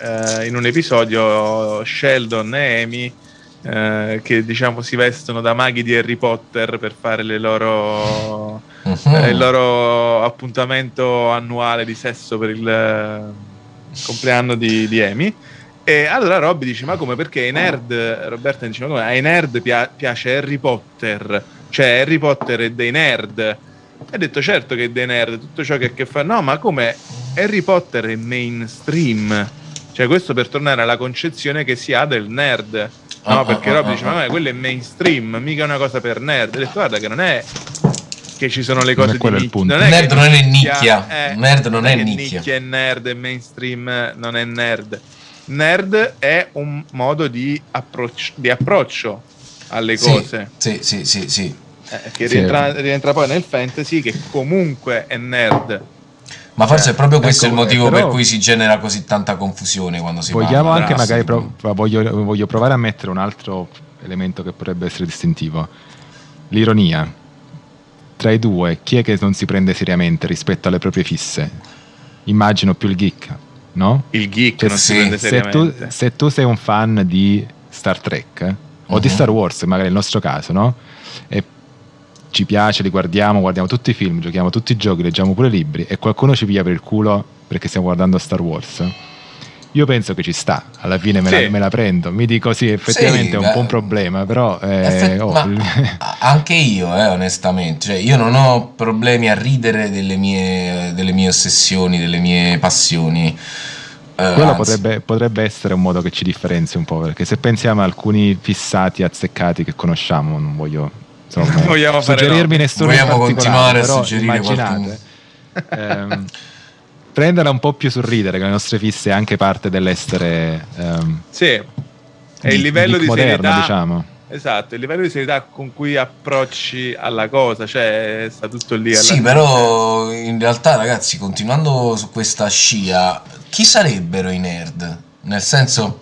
eh, in un episodio Sheldon e Amy eh, che diciamo si vestono da maghi di Harry Potter per fare loro, uh-huh. il loro appuntamento annuale di sesso per il eh, compleanno di, di Amy. E allora Robby dice: Ma come perché ai nerd, Roberta dice: Ma come ai nerd pia- piace Harry Potter? Cioè, Harry Potter è dei nerd. E ha detto: Certo che è dei nerd, tutto ciò che ha a che fare. No, ma come Harry Potter è mainstream? Cioè, questo per tornare alla concezione che si ha del nerd. No, ah, perché ah, Robby ah, dice: Ma ah. quello è mainstream, mica una cosa per nerd. Ha detto: Guarda, che non è che ci sono le cose non di nicchia. Non è nerd non è nicchia. Eh, nerd non, non è, è nicchia. nicchia è nerd e mainstream non è nerd nerd è un modo di, approccio, di approccio alle cose. Sì, sì, sì, sì. Eh, che rientra, rientra, poi nel fantasy che comunque è nerd. Ma forse eh, è proprio questo ecco, il motivo per cui si genera così tanta confusione quando si vogliamo parla. anche magari pro- voglio, voglio provare a mettere un altro elemento che potrebbe essere distintivo. L'ironia. Tra i due, chi è che non si prende seriamente rispetto alle proprie fisse? Immagino più il geek no? Il geek cioè, non sì. si prende se tu, se tu sei un fan di Star Trek eh, o uh-huh. di mhm. Star Wars, magari nel nostro caso, no? E ci piace, li guardiamo, guardiamo tutti i film, giochiamo tutti i giochi, leggiamo pure libri e qualcuno ci piglia per il culo perché stiamo guardando Star Wars. Io penso che ci sta, alla fine me, sì. la, me la, prendo. Mi dico sì, effettivamente sì, è un beh, po' un problema, però... Eh, effett- oh. anche io, eh, onestamente, cioè, io non ho problemi a ridere delle mie, delle mie ossessioni, delle mie passioni. Uh, Quello potrebbe, potrebbe, essere un modo che ci differenzia un po', perché se pensiamo a alcuni fissati azzeccati che conosciamo, non voglio insomma, Vogliamo suggerirmi no. nessuno Vogliamo continuare a suggerire immaginate. Ehm, prenderla un po' più sul ridere, che le nostre fisse è anche parte dell'essere... Ehm, sì, è il livello di moderno, serietà, diciamo. Esatto, il livello di serietà con cui approcci alla cosa, cioè sta tutto lì. Sì, però in realtà ragazzi, continuando su questa scia, chi sarebbero i nerd? Nel senso,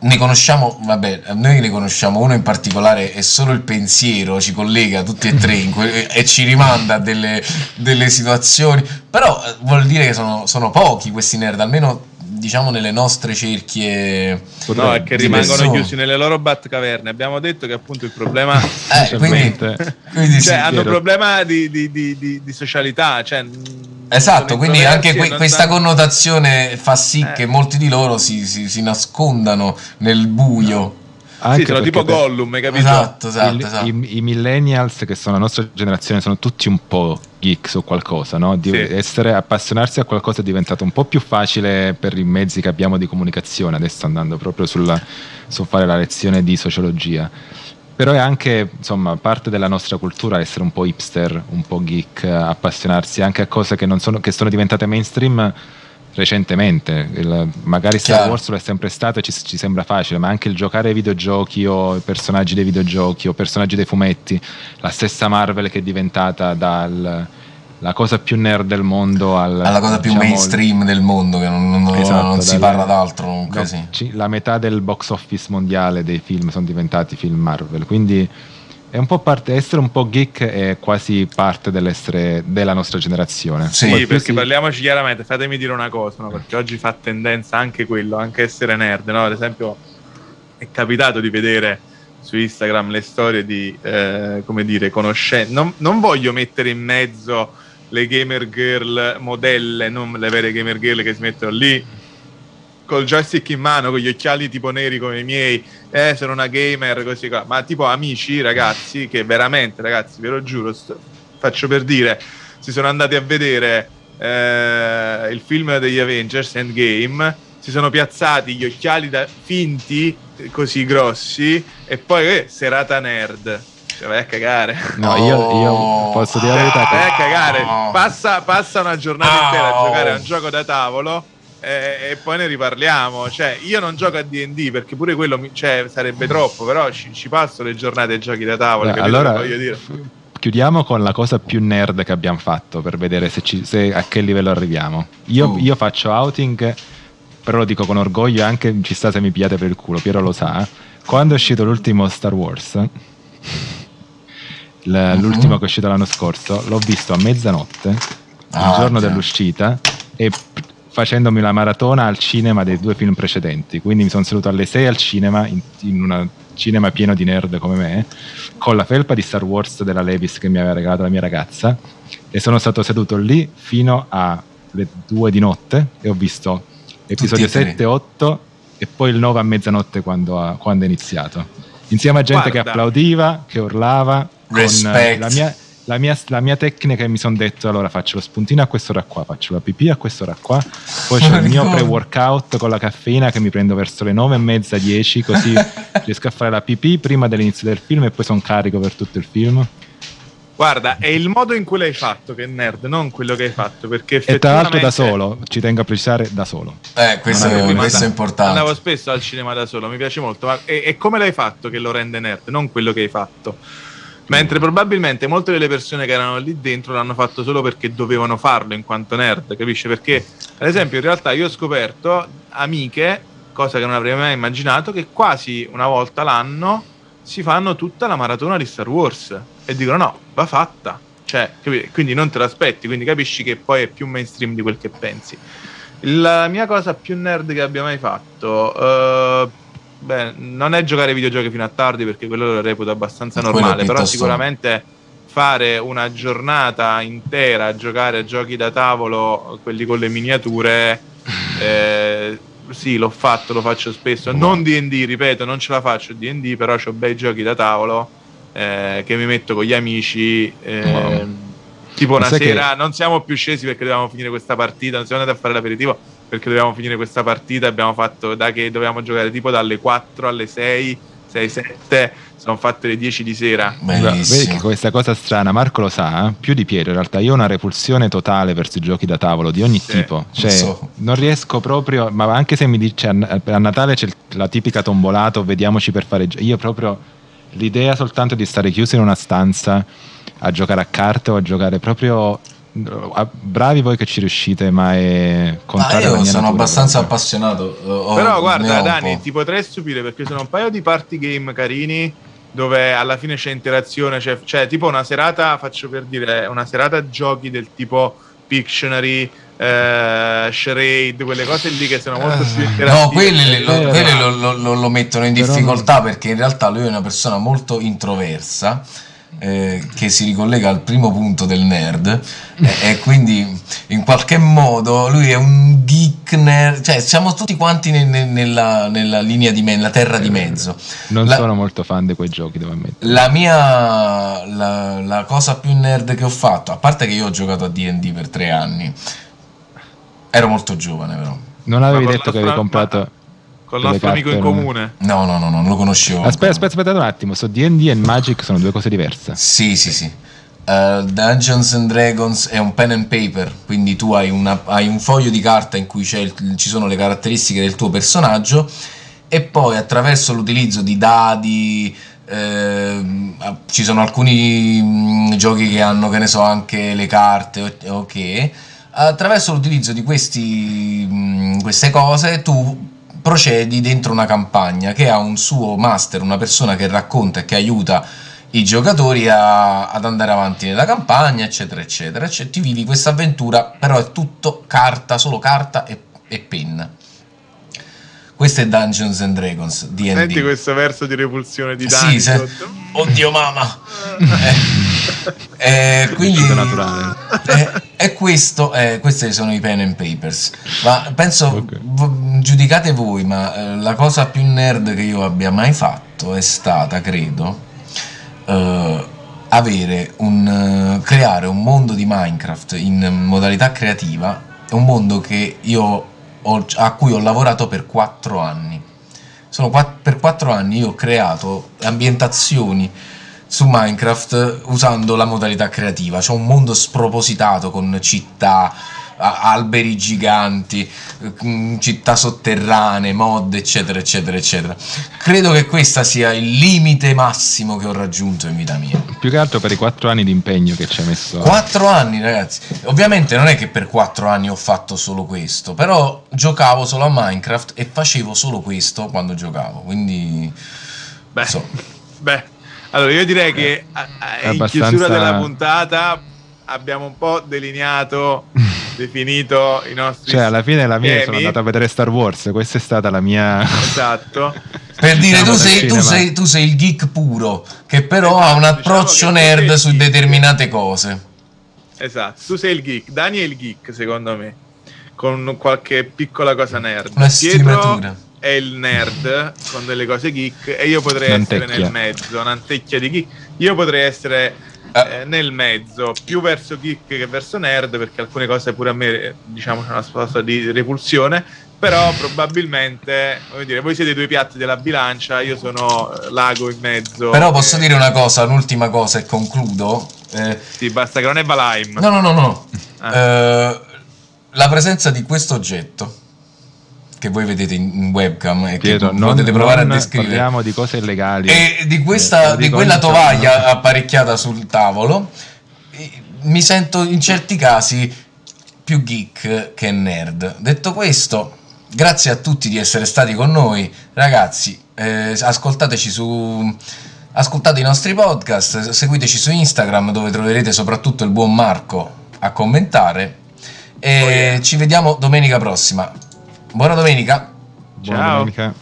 ne conosciamo, vabbè, noi ne conosciamo uno in particolare e solo il pensiero ci collega tutti e tre que- e ci rimanda a delle, delle, situazioni, però eh, vuol dire che sono, sono pochi questi nerd, almeno diciamo nelle nostre cerchie no è che rimangono persone. chiusi nelle loro batcaverne abbiamo detto che appunto il problema eh, quindi, quindi cioè, hanno un problema di, di, di, di socialità cioè Esatto, quindi anche que- questa sanno... connotazione fa sì eh. che molti di loro si, si, si nascondano nel buio. Anche sì, sono tipo. Gollum, hai capito? Esatto, esatto, I, esatto. I, I, millennials, che sono la nostra generazione, sono tutti un po' geek su qualcosa, no? Di sì. essere, appassionarsi a qualcosa è diventato un po' più facile per i mezzi che abbiamo di comunicazione, adesso andando proprio sulla, su fare la lezione di sociologia però è anche insomma, parte della nostra cultura essere un po' hipster, un po' geek, appassionarsi anche a cose che, sono, che sono diventate mainstream recentemente. Il, magari Star Chiaro. Wars lo è sempre stato e ci, ci, sembra facile, ma anche il giocare ai videogiochi o i personaggi dei videogiochi o personaggi dei fumetti, la stessa Marvel che è diventata dal la cosa più nerd del mondo al, alla cosa più diciamo, mainstream del mondo che non, non, esatto, non si parla d'altro comunque, sì. la metà del box office mondiale dei film sono diventati film Marvel quindi è un po' parte essere un po' geek è quasi parte dell'essere della nostra generazione sì Poi perché parliamoci chiaramente fatemi dire una cosa no? perché oggi fa tendenza anche quello anche essere nerd no? ad esempio è capitato di vedere su Instagram le storie di eh, come dire conoscenze non, non voglio mettere in mezzo le gamer girl modelle, non le vere gamer girl che si mettono lì col joystick in mano, con gli occhiali tipo neri come i miei, eh, sono una gamer, così qua. Ma tipo amici, ragazzi, che veramente, ragazzi, ve lo giuro, sto, faccio per dire, si sono andati a vedere eh, il film degli Avengers Endgame, si sono piazzati gli occhiali da, finti, così grossi, e poi, eh, serata nerd cioè, vai a cagare. No, io, io posso dire la verità. Vai a cagare. Passa, passa una giornata intera a giocare a un gioco da tavolo. E, e, poi ne riparliamo. Cioè, io non gioco a DD perché pure quello mi, cioè, sarebbe troppo, però ci, ci, passo le giornate ai giochi da tavolo. Beh, allora, chiudiamo con la cosa più nerd che abbiamo fatto per vedere se ci, se, a che livello arriviamo. Io, uh. io, faccio outing, però lo dico con orgoglio, anche ci sta se mi piate per il culo, Piero lo sa. Quando è uscito l'ultimo Star Wars Mhm. l'ultimo che è uscito l'anno scorso, l'ho visto a mezzanotte, ah, il giorno già. dell'uscita, e facendomi la maratona al cinema dei due film precedenti. Quindi mi sono seduto alle 6 al cinema, in, in un cinema pieno di nerd come me, con la felpa di Star Wars della Levis che mi aveva regalato la mia ragazza, e sono stato seduto lì fino alle 2 di notte e ho visto episodio 7, 8 e poi il 9 a mezzanotte quando, ha, quando è iniziato. Insieme a gente Guarda. che applaudiva, che urlava, Respect. la mia, la mia, la mia, tecnica e mi sono detto allora faccio lo spuntino a quest'ora qua, faccio la pipì a quest'ora qua, poi c'è il mio pre-workout con la caffeina che mi prendo verso le 9 e mezza, 10 così riesco a fare la pipì prima dell'inizio del film e poi sono carico per tutto il film. Guarda, è il modo in cui l'hai fatto che è nerd, non quello che hai fatto. Perché e tra l'altro da solo, ci tengo a precisare da solo. Eh, questo, è, questo è, importante. Andavo spesso al cinema da solo, mi piace molto. Ma è, è come l'hai fatto che lo rende nerd, non quello che hai fatto. Mentre probabilmente molte delle persone che erano lì dentro l'hanno fatto solo perché dovevano farlo in quanto nerd, capisci? Perché, ad esempio, in realtà io ho scoperto amiche, cosa che non avrei mai immaginato, che quasi una volta l'anno si fanno tutta la maratona di Star Wars e dicono no, va fatta. Cioè, quindi non te lo aspetti, quindi capisci che poi è più mainstream di quel che pensi. La mia cosa più nerd che abbia mai fatto, uh, beh, non è giocare ai videogiochi fino a tardi perché quello lo reputo abbastanza normale, però sicuramente fare una giornata intera a giocare a giochi da tavolo, quelli con le miniature, eh, sì, l'ho fatto, lo faccio spesso. Non DD, ripeto, non ce la faccio DD, però ho bei giochi da tavolo eh, che mi metto con gli amici. Eh, wow. Tipo una sera, che... non siamo più scesi perché dovevamo finire questa partita, non siamo andati a fare l'aperitivo perché dovevamo finire questa partita. Abbiamo fatto da che dovevamo giocare tipo dalle 4 alle 6, 6, 7 sono fatte le 10 di sera. Vedi che questa cosa strana, Marco lo sa, eh? più di Piero in realtà, io ho una repulsione totale verso i giochi da tavolo di ogni sì, tipo, cioè so. non riesco proprio, ma anche se mi dice a, Natale c'è la tipica tombolata, vediamoci per fare, io proprio l'idea soltanto di stare chiuso in una stanza a giocare a carte o a giocare proprio bravi voi che ci riuscite, ma è contrario. Ah, io sono abbastanza appassionato. Però guarda, Dani, ti potrei stupire perché sono un paio di party game carini dove alla fine c'è interazione, c'è, cioè tipo una serata, faccio per dire, una serata giochi del tipo Pictionary, eh, Charade, quelle cose lì che sono molto più interattive. No, quelli, lo, quelli lo, lo, lo, mettono in difficoltà perché in realtà lui è una persona molto introversa eh, che si ricollega al primo punto del nerd eh, e quindi in qualche modo lui è un geek nerd, cioè siamo tutti quanti ne, ne, nella, nella, linea di me, nella terra di mezzo. Non la, sono molto fan di quei giochi, devo ammettere. La mia la, la cosa più nerd che ho fatto, a parte che io ho giocato a D&D per tre anni, ero molto giovane però. Non avevi detto che avevi comprato con il nostro amico in comune. No, no, no, no, non lo conoscevo. Aspetta, aspetta, aspetta un attimo. So DD e Magic sono due cose diverse. Sì, sì, sì. Uh, Dungeons and Dragons è un pen and paper, quindi tu hai, una, hai un foglio di carta in cui il, ci sono le caratteristiche del tuo personaggio e poi attraverso l'utilizzo di dadi, eh, ci sono alcuni mh, mm, giochi che hanno, che ne so, anche le carte, ok. Attraverso l'utilizzo di questi, mh, mm, queste cose tu procedi dentro una campagna che ha un suo master, una persona che racconta e che aiuta i giocatori a, ad andare avanti nella campagna, eccetera, eccetera. Cioè, ti vivi questa avventura, però è tutto carta, solo carta e, e penna. Questo è Dungeons and Dragons. D&D. Senti questo verso di repulsione di Dani. Sì, se... Oddio, mamma. eh, eh, quindi eh, e questo, eh, questi sono i pen and papers. Ma penso, okay. v- giudicate voi, ma eh, la cosa più nerd che io abbia mai fatto è stata, credo, eh, avere un creare un mondo di Minecraft in modalità creativa. un mondo che io ho, a cui ho lavorato per quattro anni. Quatt- per quattro anni io ho creato ambientazioni su Minecraft usando la modalità creativa. C'è un mondo spropositato con città, alberi giganti, mm, città sotterranee, mod, eccetera, eccetera, eccetera. Credo che questo sia il limite massimo che ho raggiunto in vita mia. Più che altro per i quattro anni di impegno che ci hai messo. Quattro anni, ragazzi. Ovviamente non è che per quattro anni ho fatto solo questo, però giocavo solo a Minecraft e facevo solo questo quando giocavo, quindi... Beh, so. beh. allora io direi che a, in chiusura della puntata abbiamo un po' delineato definito i nostri cioè alla fine la mia temi. sono andato a vedere Star Wars questa è stata la mia esatto. Per dire tu sei, tu, sei, tu sei, il geek puro che però esatto, ha un diciamo approccio diciamo nerd su determinate cose. Esatto tu sei il geek Dani è il geek secondo me con qualche piccola cosa nerd. Una Pietro è il nerd con delle cose geek e io potrei Nantecchia. essere nel mezzo un'antecchia di geek. Io potrei essere eh, nel mezzo, più verso geek che verso nerd, perché alcune cose pure a me, diciamo, c'è una sorta di repulsione, però probabilmente, voglio dire, voi siete due piatti della bilancia, io sono eh, l'ago in mezzo. Però posso dire una cosa, un'ultima cosa e concludo. Eh, sì, basta che non è Valheim. No, no, no, no. Ah. Eh, la presenza di questo oggetto che voi vedete in webcam e Pietro, che non, potete provare non a descrivere. Parliamo di cose illegali. E di, questa, eh, di quella tovaglia apparecchiata sul tavolo, mi sento in certi casi più geek che nerd. Detto questo, grazie a tutti di essere stati con noi, ragazzi. Eh, ascoltateci su. Ascoltate i nostri podcast, seguiteci su Instagram dove troverete soprattutto il buon Marco a commentare E oh yeah. ci vediamo domenica prossima. Buona domenica. Ciao. Buona domenica.